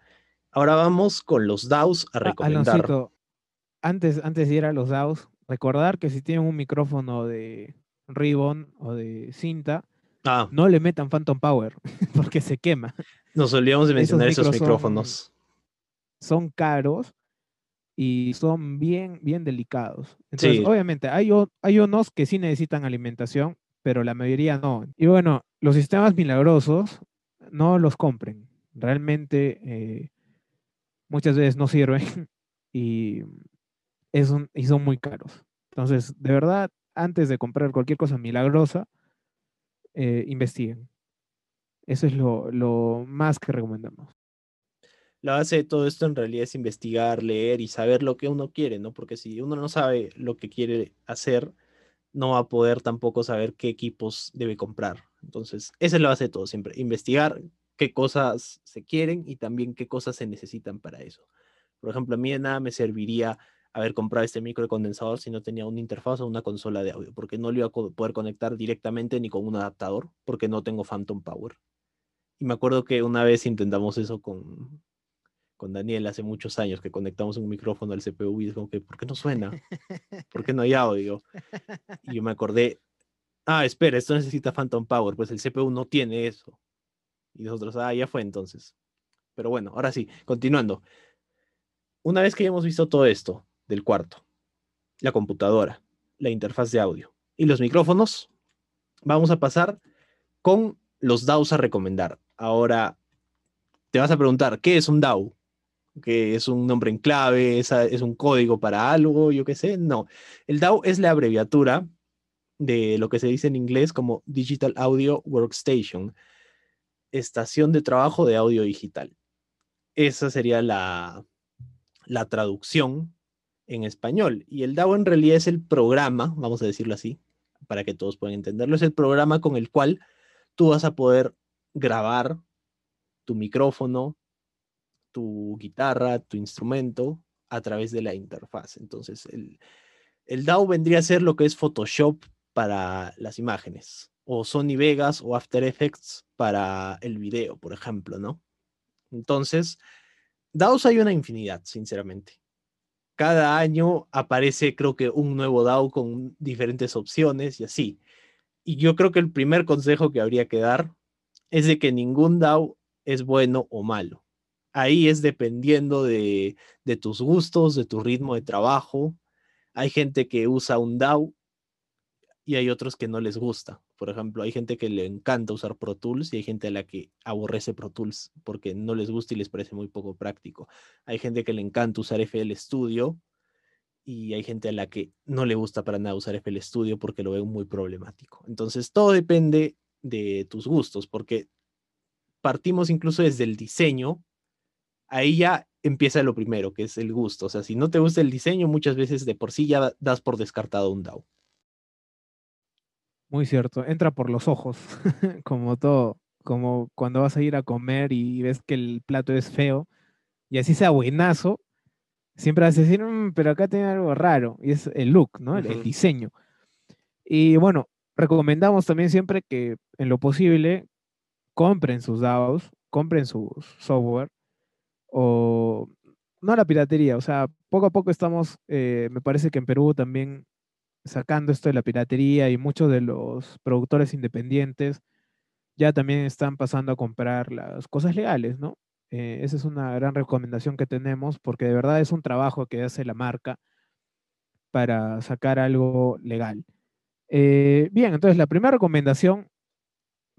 Ahora vamos con los DAWs a recomendar. antes, antes de ir a los DAWs, recordar que si tienen un micrófono de ribbon o de cinta, ah. no le metan Phantom Power porque se quema. Nos olvidamos de mencionar esos, micrófonos. Son, caros y son bien, bien delicados. Entonces, obviamente, hay, hay unos que sí necesitan alimentación, pero la mayoría no. Y bueno, los sistemas milagrosos no los compren. Realmente eh, muchas veces no sirven y y son muy caros. Entonces, de verdad, antes de comprar cualquier cosa milagrosa, eh, investiguen. Eso es lo, más que recomendamos. La base de todo esto en realidad es investigar, leer y saber lo que uno quiere, ¿no? Porque si uno no sabe lo que quiere hacer, no va a poder tampoco saber qué equipos debe comprar. Entonces, esa es la base de todo siempre, investigar qué cosas se quieren y también qué cosas se necesitan para eso. Por ejemplo, a mí de nada me serviría haber comprado este micro de condensador si no tenía una interfaz o una consola de audio, porque no lo iba a poder conectar directamente ni con un adaptador, porque no tengo Phantom Power. Y me acuerdo que una vez intentamos eso con, con Daniel hace muchos años, que conectamos un micrófono al CPU y es como que, ¿por qué no suena? ¿Por qué no hay audio? Y yo me acordé, ah, espera, esto necesita Phantom Power, pues el CPU no tiene eso. Y nosotros, ah, ya fue entonces. Pero bueno, ahora sí, continuando. Una vez que hayamos visto todo esto, del cuarto, la computadora, la interfaz de audio y los micrófonos, vamos a pasar con los DAWs a recomendar. Ahora, te vas a preguntar, ¿qué es un DAW? ¿Que es un nombre en clave? ¿Es, un código para algo? Yo qué sé. No. El DAW es la abreviatura de lo que se dice en inglés como Digital Audio Workstation, estación de trabajo de audio digital. Esa sería la, la traducción en español. Y el DAO en realidad es el programa, vamos a decirlo así, para que todos puedan entenderlo, es el programa con el cual tú vas a poder grabar tu micrófono, tu guitarra, tu instrumento a través de la interfaz. Entonces, el, el DAO vendría a ser lo que es Photoshop para las imágenes, o Sony Vegas o After Effects para el video, por ejemplo, ¿no? Entonces, DAOs hay una infinidad, sinceramente cada año aparece creo que un nuevo DAO con diferentes opciones y así. Y yo creo que el primer consejo que habría que dar es de que ningún DAO es bueno o malo. Ahí es dependiendo de, de tus gustos, de tu ritmo de trabajo. Hay gente que usa un DAO y hay otros que no les gusta. Por ejemplo, hay gente que le encanta usar Pro Tools y hay gente a la que aborrece Pro Tools porque no les gusta y les parece muy poco práctico. Hay gente que le encanta usar FL Studio y hay gente a la que no le gusta para nada usar FL Studio porque lo ve muy problemático. Entonces, todo depende de tus gustos, porque partimos incluso desde el diseño, ahí ya empieza lo primero, que es el gusto. O sea, si no te gusta el diseño, muchas veces de por sí ya das por descartado un DAO. Muy cierto, entra por los ojos, como todo, como cuando vas a ir a comer y ves que el plato es feo, y así sea buenazo, siempre vas a decir, mm, pero acá tiene algo raro, y es el look, ¿no? El, diseño. Y bueno, recomendamos también siempre que en lo posible compren sus DAOs, compren su software, o no la piratería, o sea, poco a poco estamos, eh, me parece que en Perú también sacando esto de la piratería y muchos de los productores independientes ya también están pasando a comprar las cosas legales, ¿no? Eh, esa es una gran recomendación que tenemos porque de verdad es un trabajo que hace la marca para sacar algo legal. Eh, bien, entonces la primera recomendación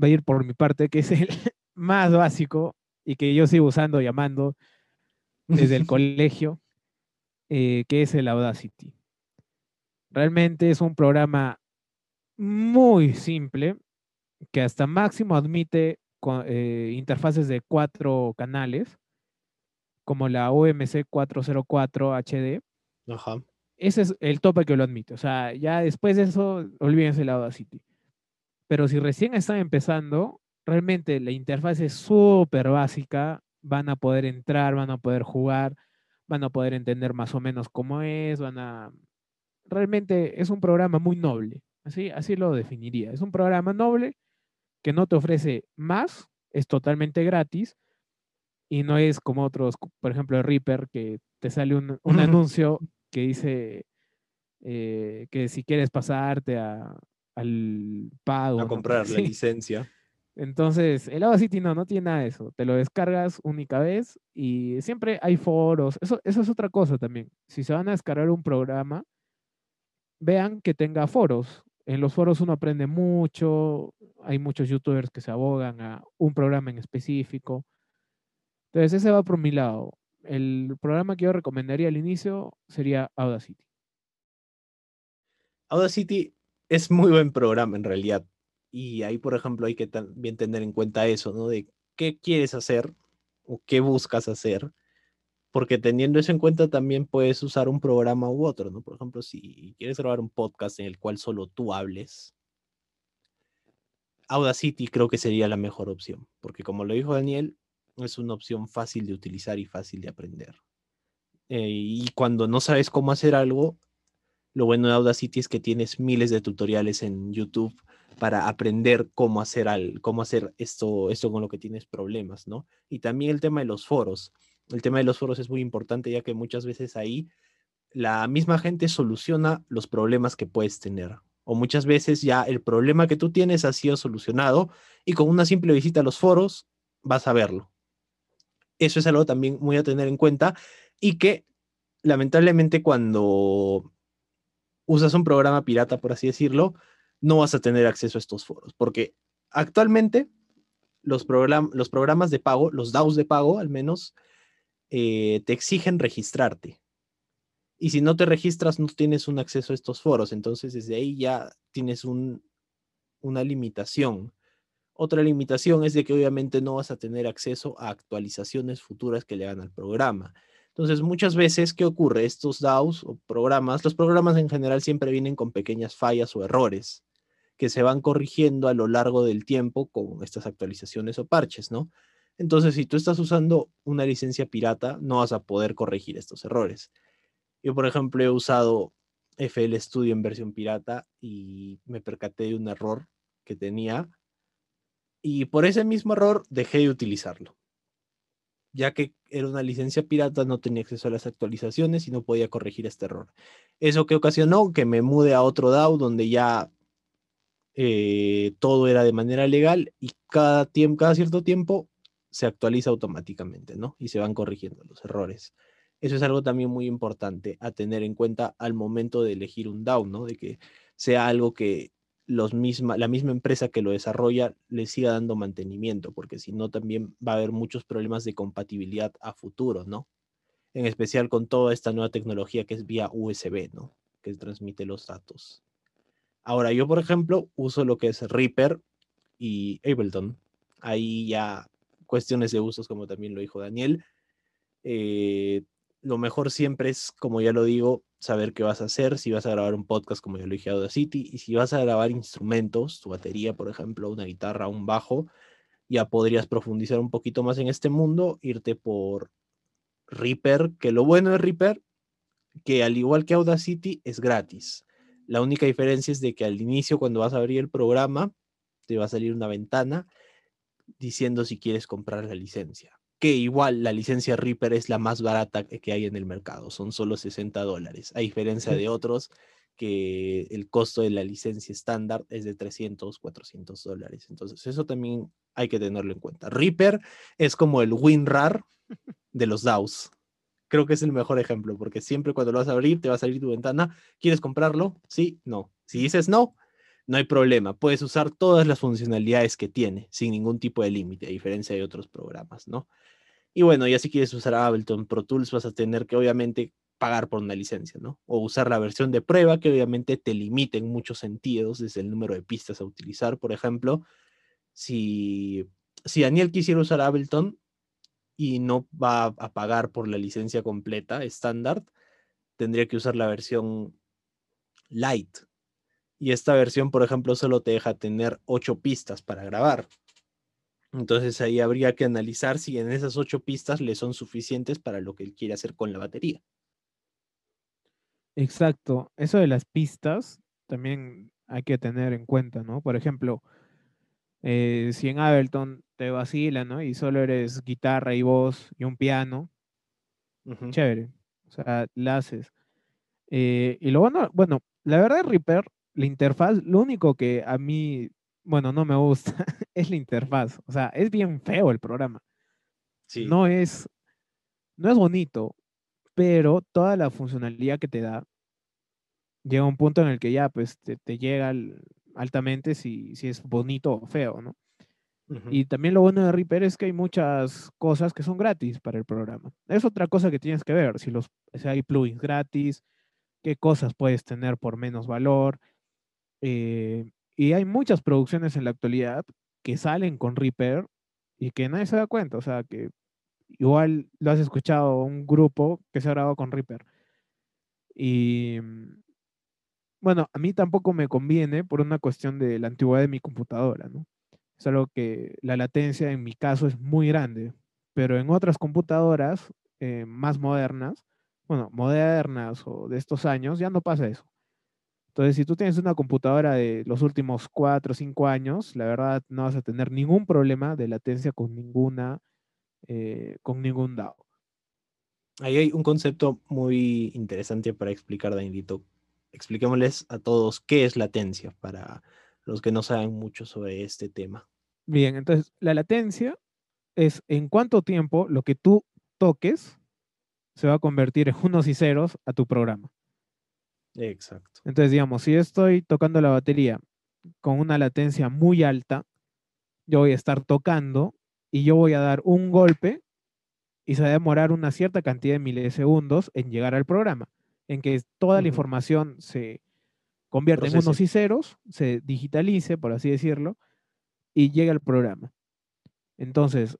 va a ir por mi parte, que es el más básico y que yo sigo usando, llamando desde el colegio, eh, que es el Audacity. Realmente es un programa muy simple que hasta máximo admite eh, interfaces de cuatro canales, como la OMC 404 HD. Ajá. Ese es el tope que lo admite. O sea, ya después de eso, olvídense el Audacity. Pero si recién están empezando, realmente la interfaz es súper básica. Van a poder entrar, van a poder jugar, van a poder entender más o menos cómo es, van a realmente es un programa muy noble. Así, así lo definiría. Es un programa noble que no te ofrece más, es totalmente gratis y no es como otros, por ejemplo, Reaper, que te sale un, anuncio que dice eh, que si quieres pasarte a, al pago. A comprar la licencia. Entonces, el Audacity no, no tiene nada de eso. Te lo descargas única vez y siempre hay foros. Eso, eso es otra cosa también. Si se van a descargar un programa, vean que tenga foros. En los foros uno aprende mucho, hay muchos youtubers que se abogan a un programa en específico. Entonces ese va por mi lado. El programa que yo recomendaría al inicio sería Audacity. Audacity es muy buen programa en realidad. Y ahí, por ejemplo, hay que también tener en cuenta eso, ¿no? De qué quieres hacer o qué buscas hacer porque teniendo eso en cuenta también puedes usar un programa u otro, ¿no? Por ejemplo, si quieres grabar un podcast en el cual solo tú hables, Audacity creo que sería la mejor opción, porque como lo dijo Daniel, es una opción fácil de utilizar y fácil de aprender. Eh, y cuando no sabes cómo hacer algo, lo bueno de Audacity es que tienes miles de tutoriales en YouTube para aprender cómo hacer, al, cómo hacer esto, esto con lo que tienes problemas, ¿no? Y también el tema de los foros el tema de los foros es muy importante ya que muchas veces ahí la misma gente soluciona los problemas que puedes tener. O muchas veces ya el problema que tú tienes ha sido solucionado y con una simple visita a los foros vas a verlo. Eso es algo también muy a tener en cuenta y que lamentablemente cuando usas un programa pirata, por así decirlo, no vas a tener acceso a estos foros, porque actualmente los, los programas de pago, los DAOs de pago al menos, eh, te exigen registrarte. Y si no te registras, no tienes un acceso a estos foros. Entonces, desde ahí ya tienes un, una limitación. Otra limitación es de que obviamente no vas a tener acceso a actualizaciones futuras que le hagan al programa. Entonces, muchas veces, ¿qué ocurre? Estos DAOs o programas, los programas en general siempre vienen con pequeñas fallas o errores que se van corrigiendo a lo largo del tiempo con estas actualizaciones o parches, ¿no? Entonces, si tú estás usando una licencia pirata, no vas a poder corregir estos errores. Yo, por ejemplo, he usado FL Studio en versión pirata y me percaté de un error que tenía. Y por ese mismo error dejé de utilizarlo. Ya que era una licencia pirata, no tenía acceso a las actualizaciones y no podía corregir este error. Eso que ocasionó que me mude a otro DAO donde ya eh, todo era de manera legal y cada, tiempo, cada cierto tiempo se actualiza automáticamente, ¿no? Y se van corrigiendo los errores. Eso es algo también muy importante a tener en cuenta al momento de elegir un DAO, ¿no? De que sea algo que los misma, la misma empresa que lo desarrolla le siga dando mantenimiento, porque si no también va a haber muchos problemas de compatibilidad a futuro, ¿no? En especial con toda esta nueva tecnología que es vía USB, ¿no? Que transmite los datos. Ahora, yo, por ejemplo, uso lo que es Reaper y Ableton. Ahí ya cuestiones de gustos, como también lo dijo Daniel. Eh, lo mejor siempre es, como ya lo digo, saber qué vas a hacer, si vas a grabar un podcast, como ya lo dije, Audacity, y si vas a grabar instrumentos, tu batería, por ejemplo, una guitarra, un bajo, ya podrías profundizar un poquito más en este mundo, irte por Reaper, que lo bueno de Reaper, que al igual que Audacity, es gratis. La única diferencia es de que al inicio, cuando vas a abrir el programa, te va a salir una ventana diciendo si quieres comprar la licencia. Que igual la licencia Reaper es la más barata que hay en el mercado, son solo 60 dólares, a diferencia de otros que el costo de la licencia estándar es de 300, 400 dólares. Entonces, eso también hay que tenerlo en cuenta. Reaper es como el WinRAR de los DAOs. Creo que es el mejor ejemplo, porque siempre cuando lo vas a abrir, te va a salir tu ventana. ¿Quieres comprarlo? Sí, no. Si dices no, no hay problema. Puedes usar todas las funcionalidades que tiene sin ningún tipo de límite, a diferencia de otros programas, ¿no? Y bueno, ya si quieres usar Ableton Pro Tools, vas a tener que obviamente pagar por una licencia, ¿no? O usar la versión de prueba que obviamente te limita en muchos sentidos, desde el número de pistas a utilizar, por ejemplo. Si, si Daniel quisiera usar Ableton y no va a pagar por la licencia completa, estándar, tendría que usar la versión light. Y esta versión, por ejemplo, solo te deja tener ocho pistas para grabar. Entonces ahí habría que analizar si en esas ocho pistas le son suficientes para lo que él quiere hacer con la batería. Exacto. Eso de las pistas también hay que tener en cuenta, ¿no? Por ejemplo, eh, si en Ableton te vacila, ¿no? Y solo eres guitarra y voz y un piano, chévere. O sea, la haces. Eh, y lo bueno, bueno, la verdad, Reaper, la interfaz, lo único que a mí, bueno, no me gusta es la interfaz. O sea, es bien feo el programa. Sí. No es, no es bonito pero toda la funcionalidad que te da llega a un punto en el que ya pues te, llega altamente si, si, es bonito o feo, ¿no? Y también lo bueno de Reaper es que hay muchas cosas que son gratis para el programa. Es otra cosa que tienes que ver, si, los, hay plugins gratis, qué cosas puedes tener por menos valor. Eh, y hay muchas producciones en la actualidad que salen con Reaper y que nadie se da cuenta, o sea, que igual lo has escuchado, un grupo que se ha grabado con Reaper. Y mm, bueno, a mí tampoco me conviene por una cuestión de la antigüedad de mi computadora, ¿no? Es algo que la latencia en mi caso es muy grande, pero en otras computadoras eh, más modernas, bueno, modernas o de estos años, ya no pasa eso. Entonces, si tú tienes una computadora de los últimos cuatro o cinco años, la verdad no vas a tener ningún problema de latencia con ninguna eh, con ningún DAO. Ahí hay un concepto muy interesante para explicar, Danilito. Expliquémosles a todos qué es latencia para los que no saben mucho sobre este tema. Bien, entonces la latencia es en cuánto tiempo lo que tú toques se va a convertir en unos y ceros a tu programa. Exacto. Entonces, digamos, si estoy tocando la batería con una latencia muy alta, yo voy a estar tocando y yo voy a dar un golpe y se va a demorar una cierta cantidad de milisegundos en llegar al programa, en que toda la información se convierte en unos y ceros, se digitalice, por así decirlo, y llega al programa. Entonces,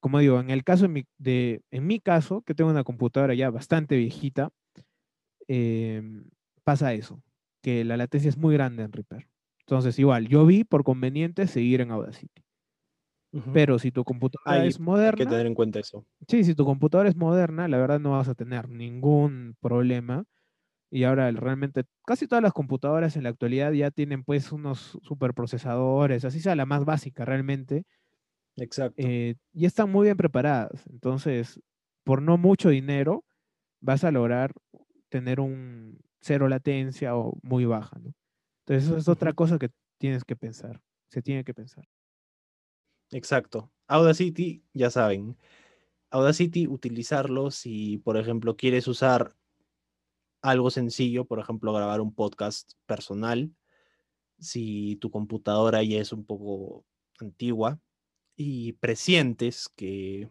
como digo, en el caso de mi, de, en mi caso, que tengo una computadora ya bastante viejita, em, pasa eso, que la latencia es muy grande en Reaper. Entonces, igual, yo vi por conveniente seguir en Audacity. Pero si tu computadora es moderna. Hay que tener en cuenta eso. Sí, si tu computadora es moderna, la verdad no vas a tener ningún problema. Y ahora realmente casi todas las computadoras en la actualidad ya tienen pues unos superprocesadores, así sea la más básica realmente. Exacto. Eh, y están muy bien preparadas. Entonces, por no mucho dinero, vas a lograr tener un cero latencia o muy baja, ¿no? Entonces, eso es otra cosa que tienes que pensar. Se tiene que pensar. Exacto. Audacity, ya saben. Audacity, utilizarlo si, por ejemplo, quieres usar algo sencillo, por ejemplo, grabar un podcast personal, si tu computadora ya es un poco antigua y presientes que,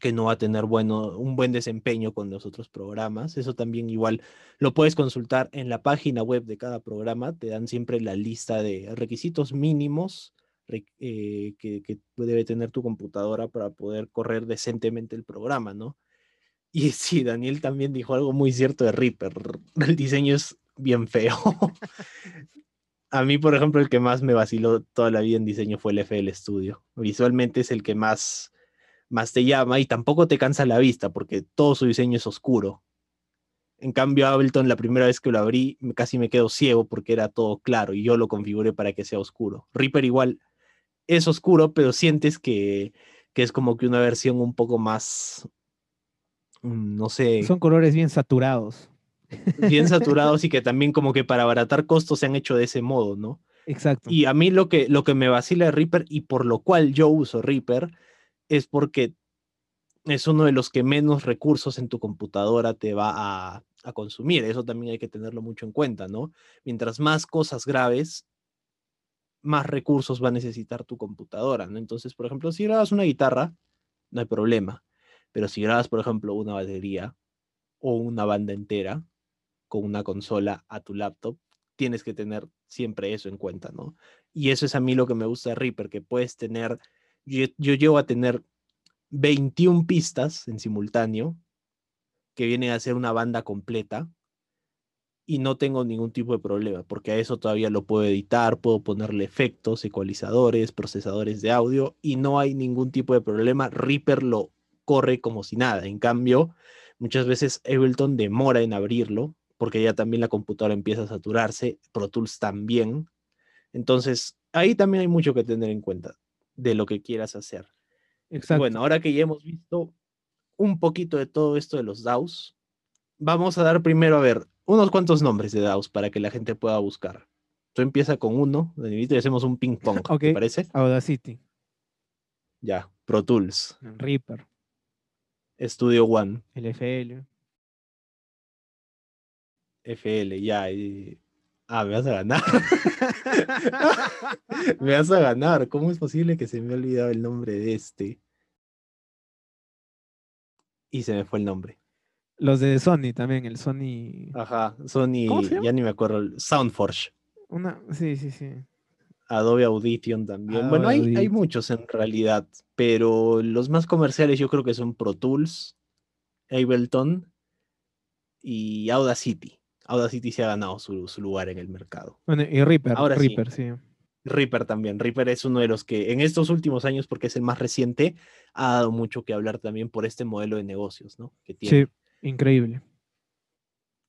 que no va a tener bueno, un buen desempeño con los otros programas. Eso también igual lo puedes consultar en la página web de cada programa. Te dan siempre la lista de requisitos mínimos eh, que, que, debe tener tu computadora para poder correr decentemente el programa, ¿no? Y sí, Daniel también dijo algo muy cierto de Reaper. El diseño es bien feo. A mí, por ejemplo, el que más me vaciló toda la vida en diseño fue el FL Studio. Visualmente es el que más, más te llama y tampoco te cansa la vista porque todo su diseño es oscuro. En cambio, Ableton, la primera vez que lo abrí, casi me quedo ciego porque era todo claro y yo lo configuré para que sea oscuro. Reaper igual es oscuro, pero sientes que, que es como que una versión un poco más, mm, no sé. Son colores bien saturados. Bien saturados y que también como que para abaratar costos se han hecho de ese modo, ¿no? Exacto. Y a mí lo que, lo que me vacila de Reaper y por lo cual yo uso Reaper es porque es uno de los que menos recursos en tu computadora te va a, consumir. Eso también hay que tenerlo mucho en cuenta, ¿no? Mientras más cosas graves, más recursos va a necesitar tu computadora, ¿no? Entonces, por ejemplo, si grabas una guitarra, no hay problema. Pero si grabas, por ejemplo, una batería o una banda entera con una consola a tu laptop, tienes que tener siempre eso en cuenta, ¿no? Y eso es a mí lo que me gusta de Reaper, que puedes tener, yo, yo llego a tener 21 pistas en simultáneo que viene a ser una banda completa y no tengo ningún tipo de problema, porque a eso todavía lo puedo editar, puedo ponerle efectos, ecualizadores, procesadores de audio y no hay ningún tipo de problema. Reaper lo corre como si nada. En cambio, muchas veces Ableton demora en abrirlo, porque ya también la computadora empieza a saturarse, Pro Tools también. Entonces, ahí también hay mucho que tener en cuenta de lo que quieras hacer. Exacto. Bueno, ahora que ya hemos visto un poquito de todo esto de los DAOs, vamos a dar primero, a ver, unos cuantos nombres de DAOs para que la gente pueda buscar. Tú empieza con uno, y hacemos un ping pong, ¿te parece? Audacity. Ya, Pro Tools. Reaper. Studio One. LFL. FL, ya. Ah, me vas a ganar. me vas a ganar. ¿Cómo es posible que se me ha olvidado el nombre de este? y se me fue el nombre. Los de Sony también, el Sony. Ajá, Sony, ya ni me acuerdo, Soundforge. Una, sí, sí, sí. Adobe Audition también. bueno, hay, hay, muchos en realidad, pero los más comerciales yo creo que son Pro Tools, Ableton y Audacity. Audacity se ha ganado su, su lugar en el mercado. Bueno, y Reaper, Ahora Reaper, sí. Reaper también. Reaper es uno de los que en estos últimos años, porque es el más reciente, ha dado mucho que hablar también por este modelo de negocios, ¿no? Que tiene. Sí, increíble.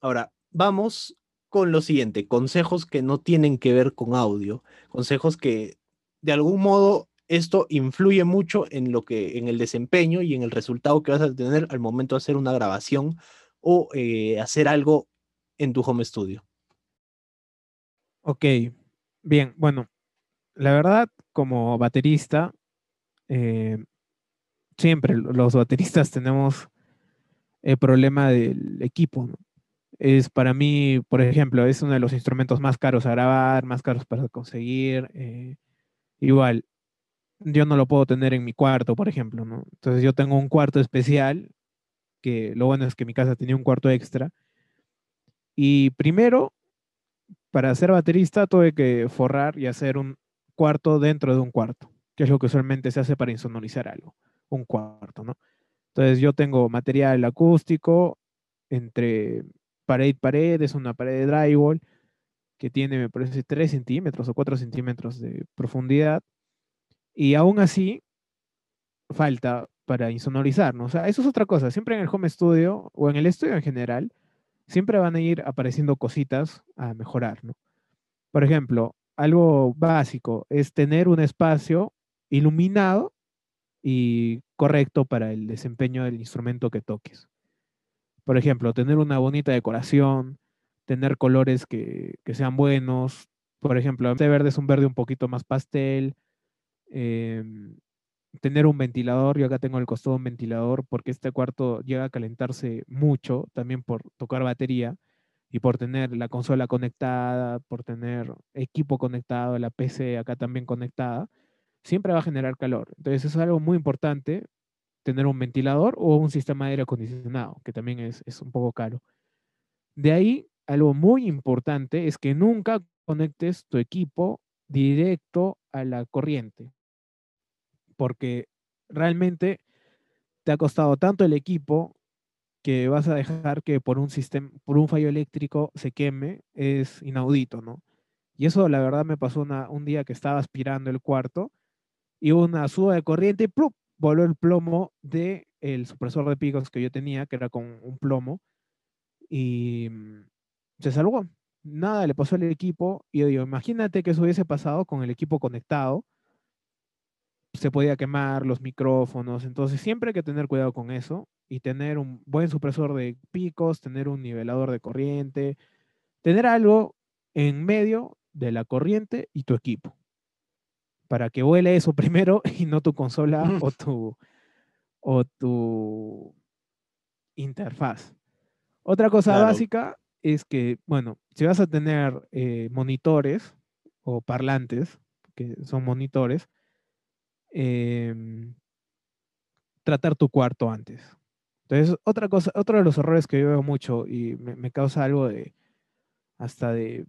Ahora, vamos con lo siguiente, consejos que no tienen que ver con audio, consejos que de algún modo esto influye mucho en lo que, en el desempeño y en el resultado que vas a tener al momento de hacer una grabación o eh, hacer algo en tu home studio. Ok, bien, bueno, la verdad, como baterista, eh, siempre los bateristas tenemos el problema del equipo. Es para mí, por ejemplo, es uno de los instrumentos más caros a grabar, más caros para conseguir. Eh, igual, yo no lo puedo tener en mi cuarto, por ejemplo, ¿no? Entonces yo tengo un cuarto especial, que lo bueno es que mi casa tenía un cuarto extra. Y primero, para ser baterista tuve que forrar y hacer un cuarto dentro de un cuarto, que es lo que usualmente se hace para insonorizar algo, un cuarto, ¿no? Entonces yo tengo material acústico entre pared y pared, es una pared de drywall que tiene, me parece, 3 centímetros o 4 centímetros de profundidad, y aún así falta para insonorizar, ¿no? O sea, eso es otra cosa, siempre en el home studio o en el estudio en general, siempre van a ir apareciendo cositas a mejorar, ¿no? Por ejemplo, algo básico es tener un espacio iluminado y correcto para el desempeño del instrumento que toques. Por ejemplo, tener una bonita decoración, tener colores que, sean buenos. Por ejemplo, este verde es un verde un poquito más pastel. Em, tener un ventilador, yo acá tengo el costado un ventilador porque este cuarto llega a calentarse mucho también por tocar batería y por tener la consola conectada, por tener equipo conectado, la PC acá también conectada, siempre va a generar calor. Entonces es algo muy importante tener un ventilador o un sistema de aire acondicionado, que también es, es un poco caro. De ahí, algo muy importante es que nunca conectes tu equipo directo a la corriente. Porque realmente te ha costado tanto el equipo que vas a dejar que por un sistema, por un fallo eléctrico se queme, es inaudito, ¿no? Y eso la verdad me pasó un día que estaba aspirando el cuarto y una suba de corriente y ¡plup! voló el plomo del el supresor de picos que yo tenía, que era con un plomo, y mm, se salvó. Nada le pasó al equipo. Y yo digo, imagínate que eso hubiese pasado con el equipo conectado. Se podía quemar los micrófonos. Entonces siempre hay que tener cuidado con eso y tener un buen supresor de picos, tener un nivelador de corriente, tener algo en medio de la corriente y tu equipo. Para que vuele eso primero y no tu consola o tu, o tu interfaz. Otra cosa básica es que, bueno, si vas a tener eh, monitores o parlantes, que son monitores, em, tratar tu cuarto antes. Entonces, otra cosa, otro de los errores que yo veo mucho y me, causa algo de, hasta de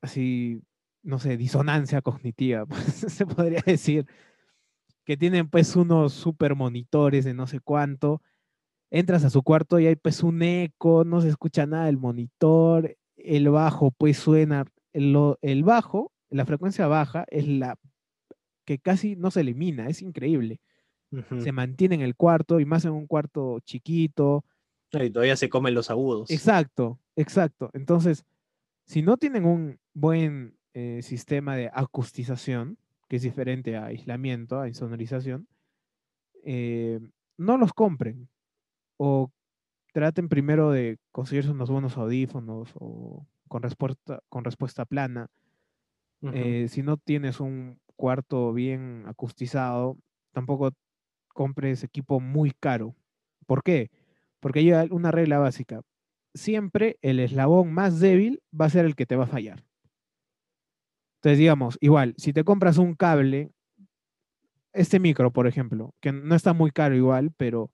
así, no sé, disonancia cognitiva, pues, se podría decir, que tienen pues unos super monitores de no sé cuánto, entras a su cuarto y hay pues un eco, no se escucha nada del monitor, el bajo pues suena, el, el bajo, la frecuencia baja es la que casi no se elimina, es increíble. Se mantiene en el cuarto y más en un cuarto chiquito. Y todavía se comen los agudos. Exacto, exacto. Entonces, si no tienen un buen eh, sistema de acustización, que es diferente a aislamiento, a insonorización, eh, no los compren. O traten primero de conseguirse unos buenos audífonos o con respuesta, con respuesta plana. Eh, si no tienes un cuarto bien acustizado, tampoco compres equipo muy caro. ¿Por qué? Porque hay una regla básica siempre el eslabón más débil va a ser el que te va a fallar. Entonces, digamos, igual, si te compras un cable, este micro, por ejemplo, que no está muy caro igual, pero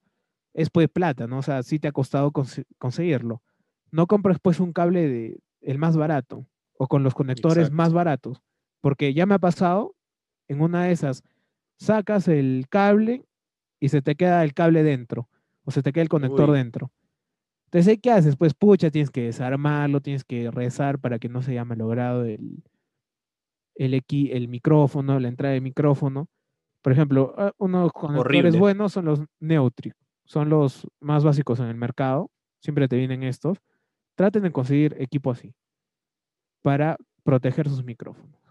es pues plata, ¿no? O sea, sí te ha costado conseguirlo. No compres pues un cable de el más barato o con los conectores más baratos, porque ya me ha pasado en una de esas, sacas el cable y se te queda el cable dentro o se te queda el conector dentro. Entonces, ¿qué haces? Pues pucha, tienes que desarmarlo, tienes que rezar para que no se haya malogrado el, el, el micrófono, la entrada de micrófono. Por ejemplo, ah, unos conectores buenos son los Neutrik, son los más básicos en el mercado, siempre te vienen estos. Traten de conseguir equipo así para proteger sus micrófonos.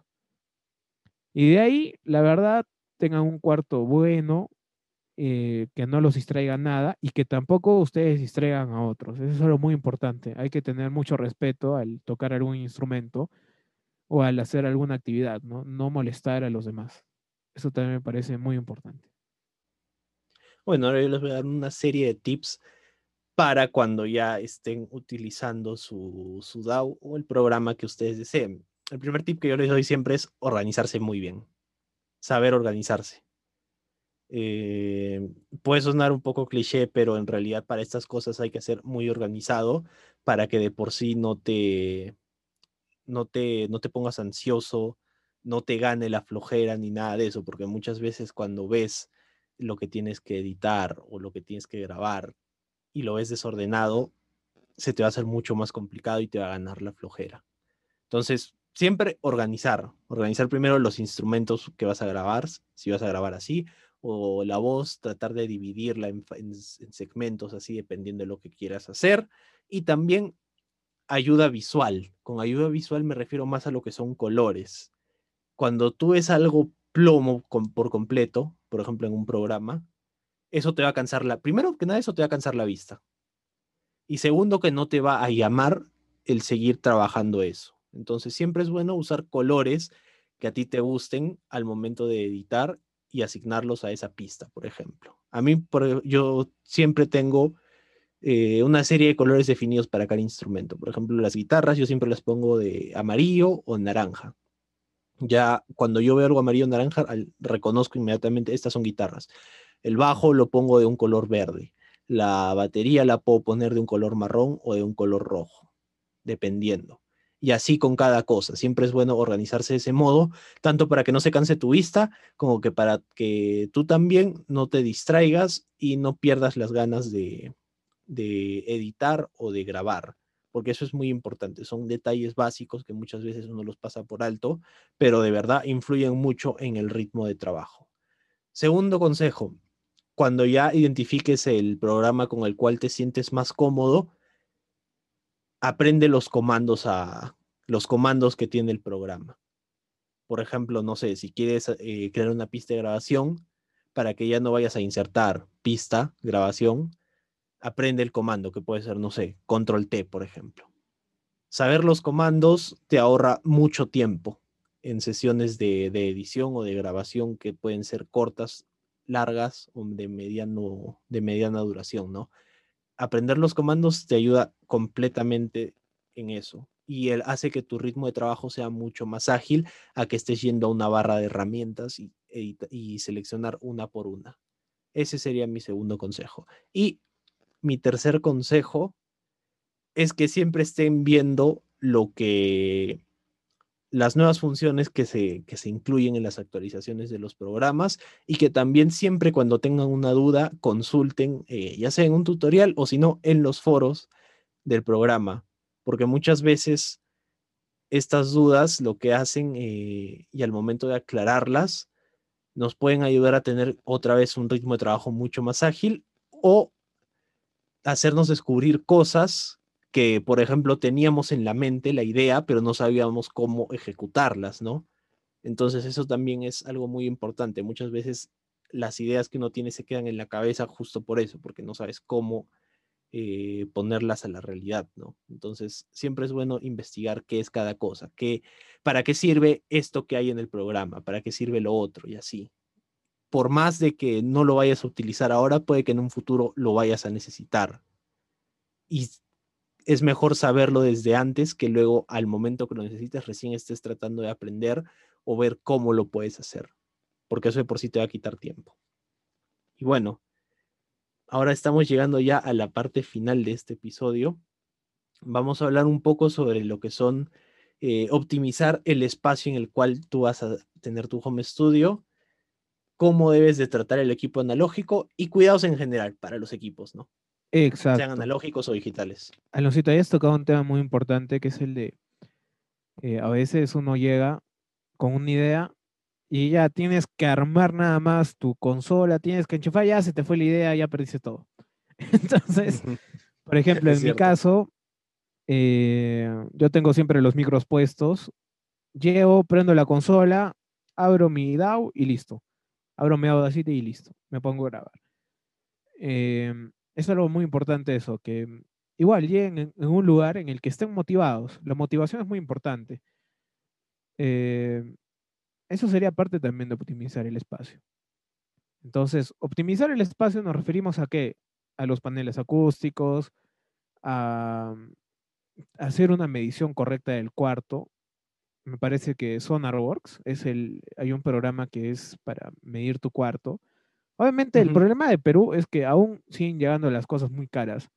Y de ahí, la verdad, tengan un cuarto bueno, eh, que no los distraiga nada y que tampoco ustedes distraigan a otros. Eso es algo muy importante. Hay que tener mucho respeto al tocar algún instrumento o al hacer alguna actividad, ¿no? No molestar a los demás. Eso también me parece muy importante. Bueno, ahora yo les voy a dar una serie de tips para cuando ya estén utilizando su, su DAO o el programa que ustedes deseen. El primer tip que yo les doy siempre es organizarse muy bien, saber organizarse. Eh, puede sonar un poco cliché, pero en realidad para estas cosas hay que ser muy organizado para que de por sí no te, no te, no te pongas ansioso, no te gane la flojera ni nada de eso, porque muchas veces cuando ves lo que tienes que editar o lo que tienes que grabar y lo ves desordenado, se te va a hacer mucho más complicado y te va a ganar la flojera. Entonces, siempre organizar, organizar primero los instrumentos que vas a grabar, si vas a grabar así, o la voz, tratar de dividirla en, segmentos así dependiendo de lo que quieras hacer. Y también ayuda visual. Con ayuda visual me refiero más a lo que son colores. Cuando tú ves algo plomo por completo, por ejemplo en un programa, eso te va a cansar la... Primero que nada, eso te va a cansar la vista. Y segundo, que no te va a llamar el seguir trabajando eso. Entonces siempre es bueno usar colores que a ti te gusten al momento de editar y asignarlos a esa pista, por ejemplo. A mí, por, yo siempre tengo eh, una serie de colores definidos para cada instrumento. Por ejemplo, las guitarras yo siempre las pongo de amarillo o naranja. Ya cuando yo veo algo amarillo o naranja, reconozco inmediatamente, estas son guitarras. El bajo lo pongo de un color verde. La batería la puedo poner de un color marrón o de un color rojo, dependiendo. Y así con cada cosa. Siempre es bueno organizarse de ese modo, tanto para que no se canse tu vista, como que para que tú también no te distraigas y no pierdas las ganas de, de editar o de grabar porque eso es muy importante. Son detalles básicos que muchas veces uno los pasa por alto, pero de verdad influyen mucho en el ritmo de trabajo. Segundo consejo, cuando ya identifiques el programa con el cual te sientes más cómodo, aprende los comandos a los comandos que tiene el programa. Por ejemplo, no sé, si quieres eh, crear una pista de grabación, para que ya no vayas a insertar pista, grabación, aprende el comando, que puede ser, no sé, control T, por ejemplo. Saber los comandos te ahorra mucho tiempo en sesiones de, edición o de grabación que pueden ser cortas, largas o de, mediano, de mediana duración, ¿no? Aprender los comandos te ayuda completamente en eso y él hace que tu ritmo de trabajo sea mucho más ágil a que estés yendo a una barra de herramientas y, y seleccionar una por una. Ese sería mi segundo consejo. Y mi tercer consejo es que siempre estén viendo lo que las nuevas funciones que se, que se incluyen en las actualizaciones de los programas y que también siempre cuando tengan una duda consulten, eh, ya sea en un tutorial o si no, en los foros del programa, porque muchas veces estas dudas lo que hacen eh, y al momento de aclararlas nos pueden ayudar a tener otra vez un ritmo de trabajo mucho más ágil o hacernos descubrir cosas que, por ejemplo, teníamos en la mente la idea, pero no sabíamos cómo ejecutarlas, ¿no? Entonces eso también es algo muy importante. Muchas veces las ideas que uno tiene se quedan en la cabeza justo por eso, porque no sabes cómo eh, ponerlas a la realidad, ¿no? Entonces siempre es bueno investigar qué es cada cosa, qué, para qué sirve esto que hay en el programa, para qué sirve lo otro y así por más de que no lo vayas a utilizar ahora, puede que en un futuro lo vayas a necesitar. Y es mejor saberlo desde antes que luego al momento que lo necesites recién estés tratando de aprender o ver cómo lo puedes hacer, porque eso de por sí te va a quitar tiempo. Y bueno, ahora estamos llegando ya a la parte final de este episodio. Vamos a hablar un poco sobre lo que son eh, optimizar el espacio en el cual tú vas a tener tu home studio cómo debes de tratar el equipo analógico y cuidados en general para los equipos, ¿no? Exacto. Sean analógicos o digitales. Aloncito, has tocado un tema muy importante que es el de, eh, a veces uno llega con una idea y ya tienes que armar nada más tu consola, tienes que enchufar, ya se te fue la idea, ya perdiste todo. Entonces, por ejemplo, en mi caso, eh, yo tengo siempre los micros puestos, llego, prendo la consola, abro mi DAW y listo abro mi Audacity y listo, me pongo a grabar. Em, es algo muy importante eso, que igual lleguen en, un lugar en el que estén motivados. La motivación es muy importante. Em, eso sería parte también de optimizar el espacio. Entonces, optimizar el espacio nos referimos a qué? A los paneles acústicos, a hacer una medición correcta del cuarto, me parece que SonarWorks es el, hay un programa que es para medir tu cuarto. Obviamente el problema de Perú es que aún siguen llegando las cosas muy caras,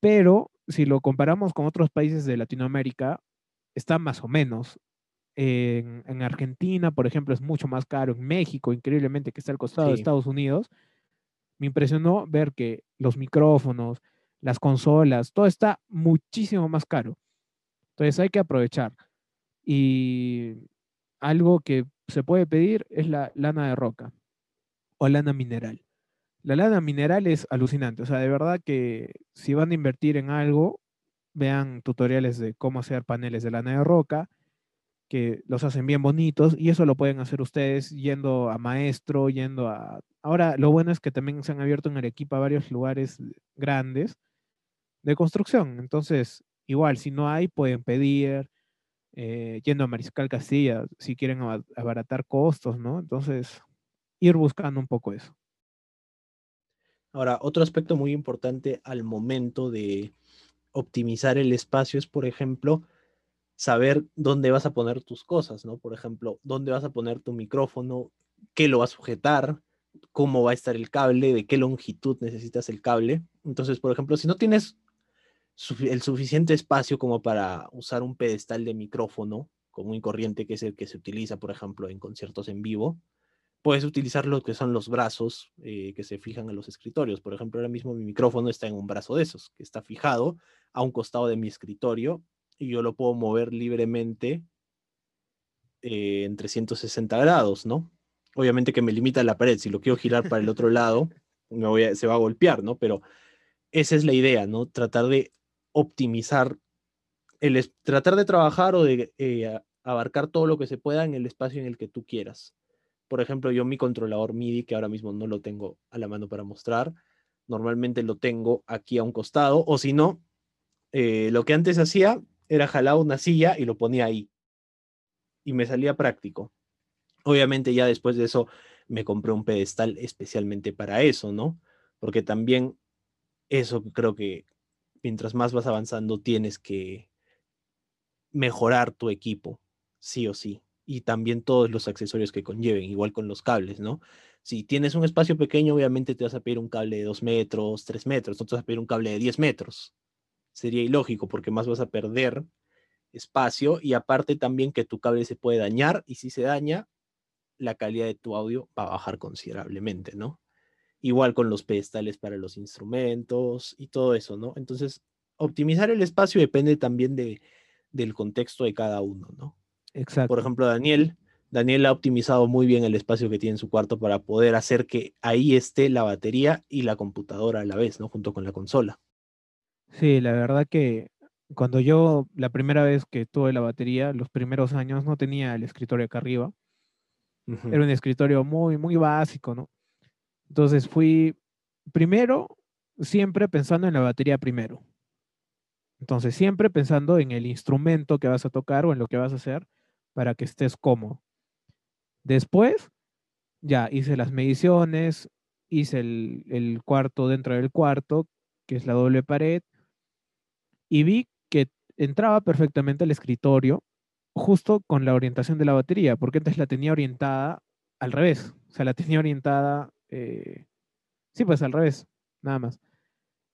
pero si lo comparamos con otros países de Latinoamérica, está más o menos. En, Argentina, por ejemplo, es mucho más caro. En México, increíblemente, que está al costado de Estados Unidos, me impresionó ver que los micrófonos, las consolas, todo está muchísimo más caro. Entonces hay que aprovechar. Y algo que se puede pedir es la lana de roca o lana mineral. La lana mineral es alucinante, o sea, de verdad que si van a invertir en algo, vean tutoriales de cómo hacer paneles de lana de roca, que los hacen bien bonitos y eso lo pueden hacer ustedes yendo a maestro, yendo a... Ahora, lo bueno es que también se han abierto en Arequipa varios lugares grandes de construcción, entonces, igual, si no hay, pueden pedir, eh, yendo a Mariscal Castilla, si quieren abaratar costos, ¿no? Entonces, ir buscando un poco eso. Ahora, otro aspecto muy importante al momento de optimizar el espacio es, por ejemplo, saber dónde vas a poner tus cosas, ¿no? Por ejemplo, dónde vas a poner tu micrófono, qué lo va a sujetar, cómo va a estar el cable, de qué longitud necesitas el cable. Entonces, por ejemplo, si no tienes el suficiente espacio como para usar un pedestal de micrófono común y corriente, que es el que se utiliza, por ejemplo, en conciertos en vivo. Puedes utilizar lo que son los brazos eh, que se fijan en los escritorios. Por ejemplo, ahora mismo mi micrófono está en un brazo de esos, que está fijado a un costado de mi escritorio y yo lo puedo mover libremente eh, en 360 grados, ¿no? Obviamente que me limita la pared. Si lo quiero girar para el otro lado, me voy se va a golpear, ¿no? Pero esa es la idea, ¿no? Tratar de optimizar, el, tratar de trabajar o de eh, abarcar todo lo que se pueda en el espacio en el que tú quieras. Por ejemplo, yo mi controlador MIDI, que ahora mismo no lo tengo a la mano para mostrar, normalmente lo tengo aquí a un costado, o si no, eh, lo que antes hacía era jalar una silla y lo ponía ahí. Y me salía práctico. Obviamente ya después de eso me compré un pedestal especialmente para eso, ¿no? Porque también eso creo que mientras más vas avanzando tienes que mejorar tu equipo, sí o sí. Y también todos los accesorios que conlleven, igual con los cables, ¿no? Si tienes un espacio pequeño, obviamente te vas a pedir un cable de 2 metros, 3 metros, no te vas a pedir un cable de 10 metros. Sería ilógico porque más vas a perder espacio y aparte también que tu cable se puede dañar y si se daña, la calidad de tu audio va a bajar considerablemente, ¿no? Igual con los pedestales para los instrumentos y todo eso, ¿no? Entonces, optimizar el espacio depende también de, del contexto de cada uno, ¿no? Exacto. Por ejemplo, Daniel, Daniel ha optimizado muy bien el espacio que tiene en su cuarto para poder hacer que ahí esté la batería y la computadora a la vez, ¿no? Junto con la consola. Sí, la verdad que cuando yo, la primera vez que tuve la batería, los primeros años no tenía el escritorio acá arriba. Era un escritorio muy, muy básico, ¿no? Entonces fui primero, siempre pensando en la batería primero. Entonces, siempre pensando en el instrumento que vas a tocar o en lo que vas a hacer para que estés cómodo. Después, ya hice las mediciones, hice el, el, cuarto dentro del cuarto, que es la doble pared, y vi que entraba perfectamente el escritorio justo con la orientación de la batería, porque antes la tenía orientada al revés, o sea, la tenía orientada eh, sí, pues al revés, nada más.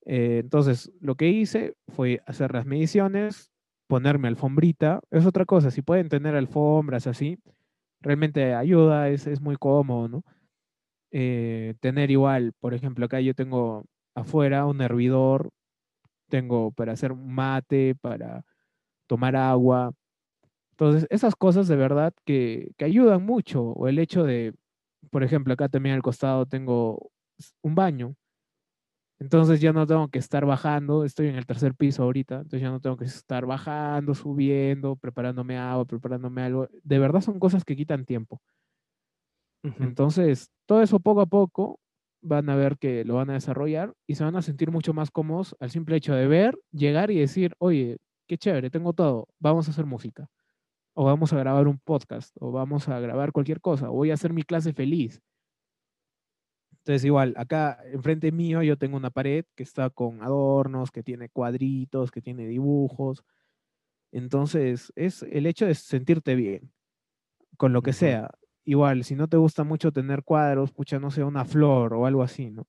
Eh, entonces, lo que hice fue hacer las mediciones, ponerme alfombrita. Es otra cosa, si pueden tener alfombras así, realmente ayuda, es, es muy cómodo, ¿no? Eh, tener igual, por ejemplo, acá yo tengo afuera un hervidor, tengo para hacer mate, para tomar agua. Entonces, esas cosas de verdad que, que ayudan mucho, o el hecho de por ejemplo, acá también al costado tengo un baño. Entonces ya no tengo que estar bajando, estoy en el tercer piso ahorita, entonces ya no tengo que estar bajando, subiendo, preparándome agua, preparándome algo. De verdad son cosas que quitan tiempo. Entonces, todo eso poco a poco van a ver que lo van a desarrollar y se van a sentir mucho más cómodos al simple hecho de ver, llegar y decir, oye, qué chévere, tengo todo, vamos a hacer música o vamos a grabar un podcast, o vamos a grabar cualquier cosa, o voy a hacer mi clase feliz. Entonces, igual, acá enfrente mío yo tengo una pared que está con adornos, que tiene cuadritos, que tiene dibujos. Entonces, es el hecho de sentirte bien con lo que sea. Igual, si no te gusta mucho tener cuadros, pucha, no sé, una flor o algo así, ¿no?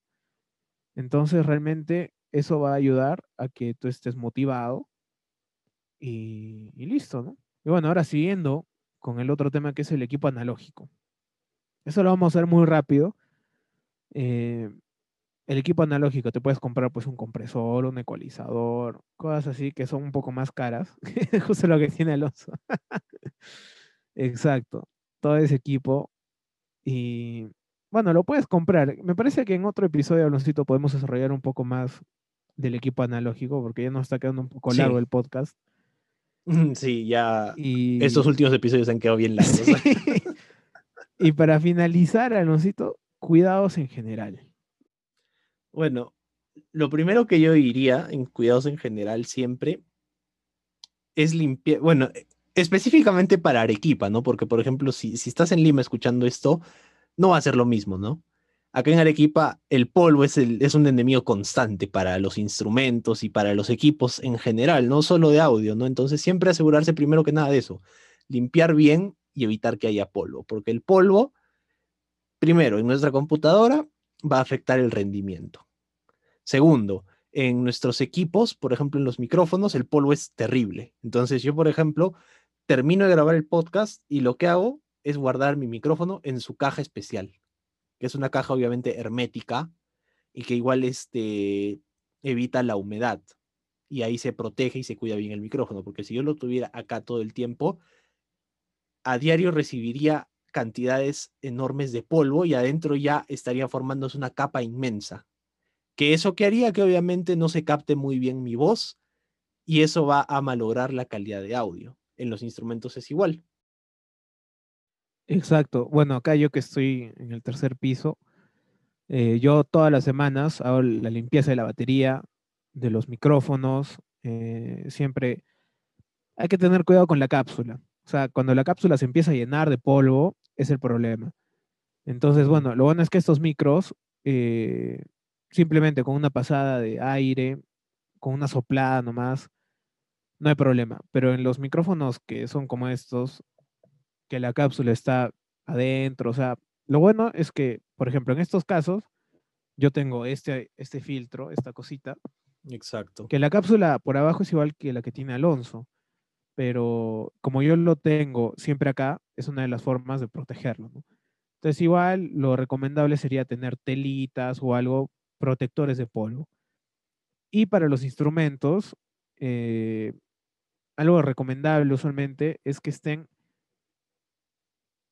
Entonces, realmente eso va a ayudar a que tú estés motivado y listo, ¿no? Y bueno, ahora siguiendo con el otro tema que es el equipo analógico. Eso lo vamos a hacer muy rápido. Eh, el equipo analógico, te puedes comprar pues un compresor, un ecualizador, cosas así que son un poco más caras. Justo lo que tiene Alonso. Exacto. Todo ese equipo. Y bueno, lo puedes comprar. Me parece que en otro episodio, Alonsito, podemos desarrollar un poco más del equipo analógico, porque ya nos está quedando un poco largo el podcast. Sí, ya estos últimos episodios han quedado bien largos. y para finalizar, Alonsito, cuidados en general. Bueno, lo primero que yo diría en cuidados en general siempre es limpiar, bueno, específicamente para Arequipa, ¿no? Porque, por ejemplo, si, si estás en Lima escuchando esto, no va a ser lo mismo, ¿no? Acá en Arequipa el polvo es, el, es un enemigo constante para los instrumentos y para los equipos en general, no solo de audio, ¿no? Entonces siempre asegurarse primero que nada de eso, limpiar bien y evitar que haya polvo, porque el polvo, primero, en nuestra computadora va a afectar el rendimiento. Segundo, en nuestros equipos, por ejemplo, en los micrófonos, el polvo es terrible. Entonces yo, por ejemplo, termino de grabar el podcast y lo que hago es guardar mi micrófono en su caja especial, que es una caja obviamente hermética y que igual este, evita la humedad. Y ahí se protege y se cuida bien el micrófono, porque si yo lo tuviera acá todo el tiempo, a diario recibiría cantidades enormes de polvo y adentro ya estaría formándose una capa inmensa. Que eso que haría que obviamente no se capte muy bien mi voz y eso va a malograr la calidad de audio. En los instrumentos es igual. Exacto. Bueno, acá yo que estoy en el tercer piso, eh, yo todas las semanas hago la limpieza de la batería, de los micrófonos. Eh, siempre hay que tener cuidado con la cápsula. O sea, cuando la cápsula se empieza a llenar de polvo, es el problema. Entonces, bueno, lo bueno es que estos micros, eh, simplemente con una pasada de aire, con una soplada nomás, no hay problema. Pero en los micrófonos que son como estos, que la cápsula está adentro, o sea, lo bueno es que, por ejemplo, en estos casos, yo tengo este, este filtro, esta cosita. Exacto. Que la cápsula por abajo es igual que la que tiene Alonso pero como yo lo tengo siempre acá, es una de las formas de protegerlo. Entonces, igual lo recomendable sería tener telitas o algo protectores de polvo. Y para los instrumentos, eh, algo recomendable usualmente es que estén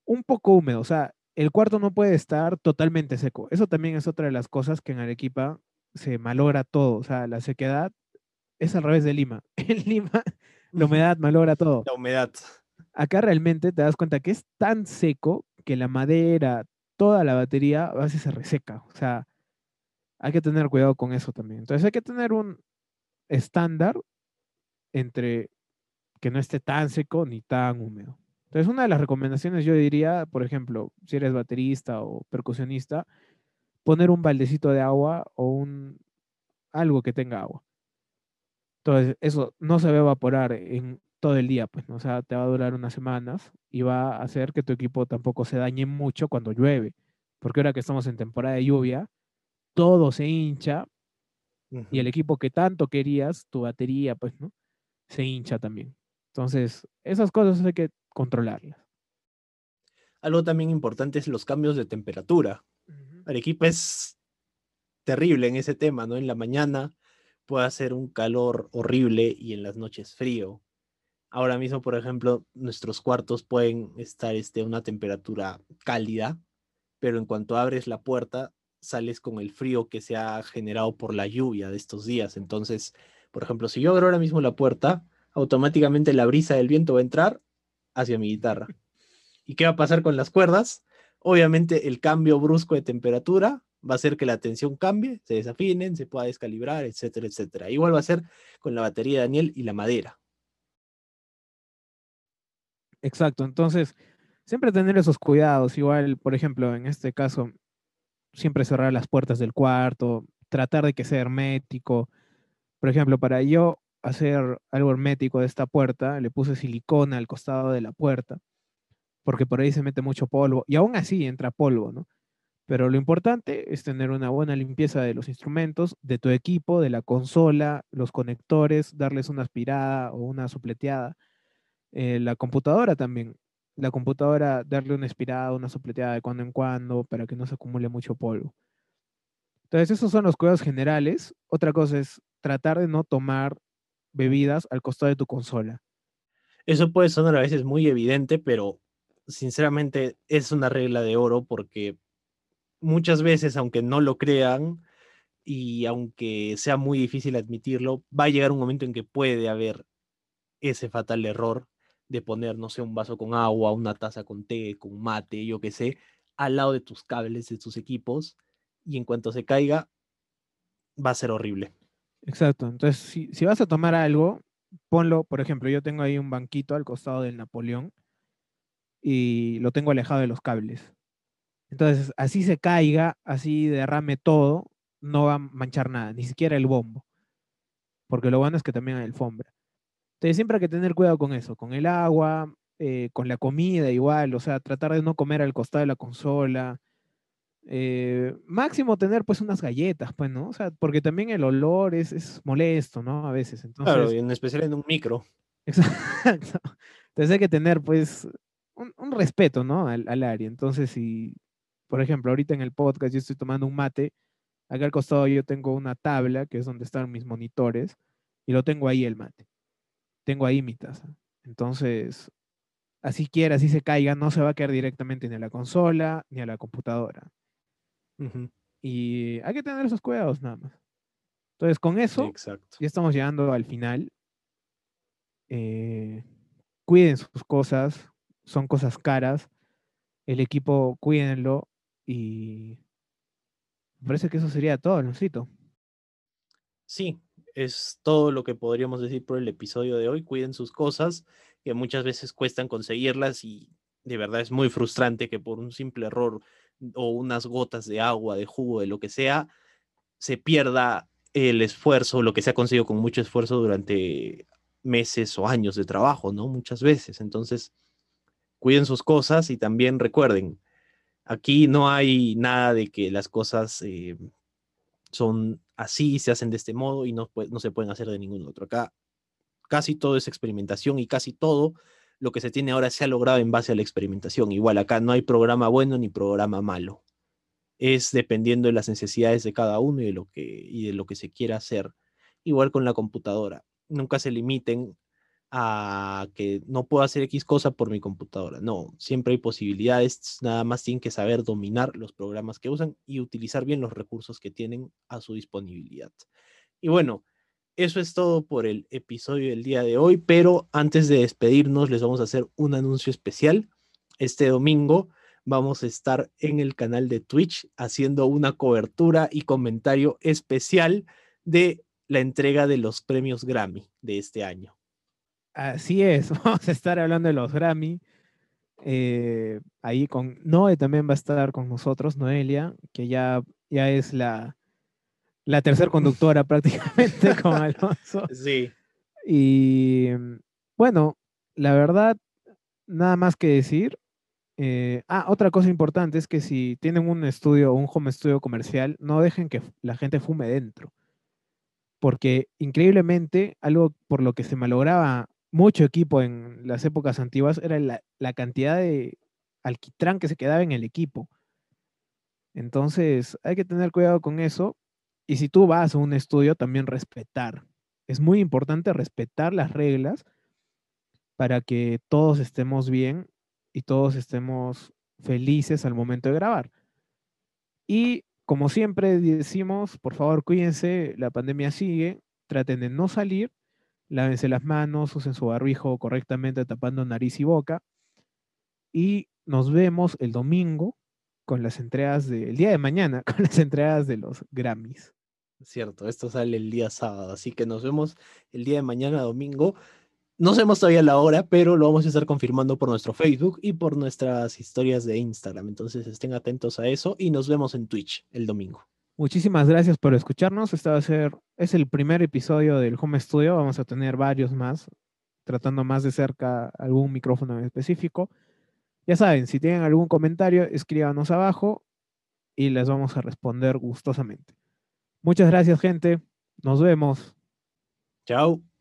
un poco húmedos. O sea, el cuarto no puede estar totalmente seco. Eso también es otra de las cosas que en Arequipa se malogra todo. O sea, la sequedad es al revés de Lima. En Lima la humedad malogra todo. La humedad. Acá realmente te das cuenta que es tan seco que la madera, toda la batería a veces se reseca. O sea, hay que tener cuidado con eso también. Entonces hay que tener un estándar entre que no esté tan seco ni tan húmedo. Entonces una de las recomendaciones yo diría, por ejemplo, si eres baterista o percusionista, poner un baldecito de agua o un algo que tenga agua. Entonces, eso no se va a evaporar en todo el día, pues, ¿no? o sea, te va a durar unas semanas y va a hacer que tu equipo tampoco se dañe mucho cuando llueve, porque ahora que estamos en temporada de lluvia, todo se hincha y el equipo que tanto querías, tu batería, pues, ¿no? Se hincha también. Entonces, esas cosas hay que controlarlas. Algo también importante es los cambios de temperatura. El equipo es terrible en ese tema, ¿no? En la mañana puede hacer un calor horrible y en las noches frío. Ahora mismo, por ejemplo, nuestros cuartos pueden estar este, una temperatura cálida, pero en cuanto abres la puerta, sales con el frío que se ha generado por la lluvia de estos días. Entonces, por ejemplo, si yo abro ahora mismo la puerta, automáticamente la brisa del viento va a entrar hacia mi guitarra. ¿Y qué va a pasar con las cuerdas? Obviamente el cambio brusco de temperatura va a hacer que la tensión cambie, se desafinen, se pueda descalibrar, etcétera, etcétera. Igual va a ser con la batería de Daniel y la madera. Exacto, entonces siempre tener esos cuidados. Igual, por ejemplo, en este caso, siempre cerrar las puertas del cuarto, tratar de que sea hermético. Por ejemplo, para yo hacer algo hermético de esta puerta, le puse silicona al costado de la puerta, porque por ahí se mete mucho polvo y aún así entra polvo, ¿no? Pero lo importante es tener una buena limpieza de los instrumentos, de tu equipo, de la consola, los conectores, darles una aspirada o una sopleteada. Eh, la computadora también. La computadora, darle una aspirada, una sopleteada de cuando en cuando para que no se acumule mucho polvo. Entonces, esos son los cuidados generales. Otra cosa es tratar de no tomar bebidas al costado de tu consola. Eso puede sonar a veces muy evidente, pero sinceramente es una regla de oro porque muchas veces, aunque no lo crean y aunque sea muy difícil admitirlo, va a llegar un momento en que puede haber ese fatal error de poner, no sé, un vaso con agua, una taza con té, con mate, yo qué sé, al lado de tus cables, de tus equipos, y en cuanto se caiga, va a ser horrible. Exacto. Entonces, si, si vas a tomar algo, ponlo, por ejemplo, yo tengo ahí un banquito al costado del Napoleón y lo tengo alejado de los cables. Entonces, así se caiga, así derrame todo, no va a manchar nada, ni siquiera el bombo. Porque lo bueno es que también hay alfombra. Entonces, siempre hay que tener cuidado con eso, con el agua, eh, con la comida igual, o sea, tratar de no comer al costado de la consola. Eh, máximo tener pues unas galletas, pues, ¿no? O sea, porque también el olor es, es molesto, ¿no? A veces. Entonces, Claro, y en especial en un micro. Exacto. Entonces hay que tener, pues, un, un respeto, ¿no? Al, al área. Entonces, si, por ejemplo, ahorita en el podcast yo estoy tomando un mate, acá al costado yo tengo una tabla, que es donde están mis monitores, y lo tengo ahí el mate. Tengo ahí mi taza. Entonces, así quiera, así se caiga, no se va a caer directamente ni a la consola ni a la computadora. Y hay que tener esos cuidados nada más. Entonces, con eso, Exacto. ya estamos llegando al final. Eh, cuiden sus cosas, son cosas caras. El equipo, cuídenlo. Y me parece que eso sería todo, Lucito. Sí, es todo lo que podríamos decir por el episodio de hoy. Cuiden sus cosas, que muchas veces cuestan conseguirlas y de verdad es muy frustrante que por un simple error o unas gotas de agua, de jugo, de lo que sea, se pierda el esfuerzo, lo que se ha conseguido con mucho esfuerzo durante meses o años de trabajo, ¿no? Muchas veces. Entonces, cuiden sus cosas y también recuerden, aquí no hay nada de que las cosas eh, son así, se hacen de este modo y no, no se pueden hacer de ningún otro. Acá casi todo es experimentación y casi todo lo que se tiene ahora se ha logrado en base a la experimentación. Igual acá no hay programa bueno ni programa malo. Es dependiendo de las necesidades de cada uno y de lo que, y de lo que se quiera hacer. Igual con la computadora. Nunca se limiten a que no puedo hacer X cosa por mi computadora. No, siempre hay posibilidades, nada más tienen que saber dominar los programas que usan y utilizar bien los recursos que tienen a su disponibilidad. Y bueno, eso es todo por el episodio del día de hoy, pero antes de despedirnos les vamos a hacer un anuncio especial. Este domingo vamos a estar en el canal de Twitch haciendo una cobertura y comentario especial de la entrega de los premios Grammy de este año. Así es, vamos a estar hablando de los Grammy. eh, ahí con Noé también va a estar con nosotros, Noelia, que ya, ya es la, la tercera conductora prácticamente con Alonso. Sí, Y bueno, la verdad, nada más que decir. eh, ah, otra cosa importante es que si tienen un estudio, un home studio comercial, no dejen que la gente fume dentro. Porque increíblemente, algo por lo que se malograba mucho equipo en las épocas antiguas era la, la cantidad de alquitrán que se quedaba en el equipo. Entonces, hay que tener cuidado con eso. Y si tú vas a un estudio, también respetar. Es muy importante respetar las reglas para que todos estemos bien y todos estemos felices al momento de grabar. Y como siempre decimos, por favor, cuídense, la pandemia sigue, traten de no salir, lávense las manos, usen su barbijo correctamente tapando nariz y boca. Y nos vemos el domingo con las entregas del día de mañana, con las entregas de los Grammys. cierto, esto sale el día sábado, así que nos vemos el día de mañana domingo. No sabemos todavía la hora, pero lo vamos a estar confirmando por nuestro Facebook y por nuestras historias de Instagram. Entonces estén atentos a eso y nos vemos en Twitch el domingo. Muchísimas gracias por escucharnos. Este va a ser, es el primer episodio del Home Studio. Vamos a tener varios más, tratando más de cerca algún micrófono en específico. Ya saben, si tienen algún comentario, escríbanos abajo y les vamos a responder gustosamente. Muchas gracias, gente. Nos vemos. Chao.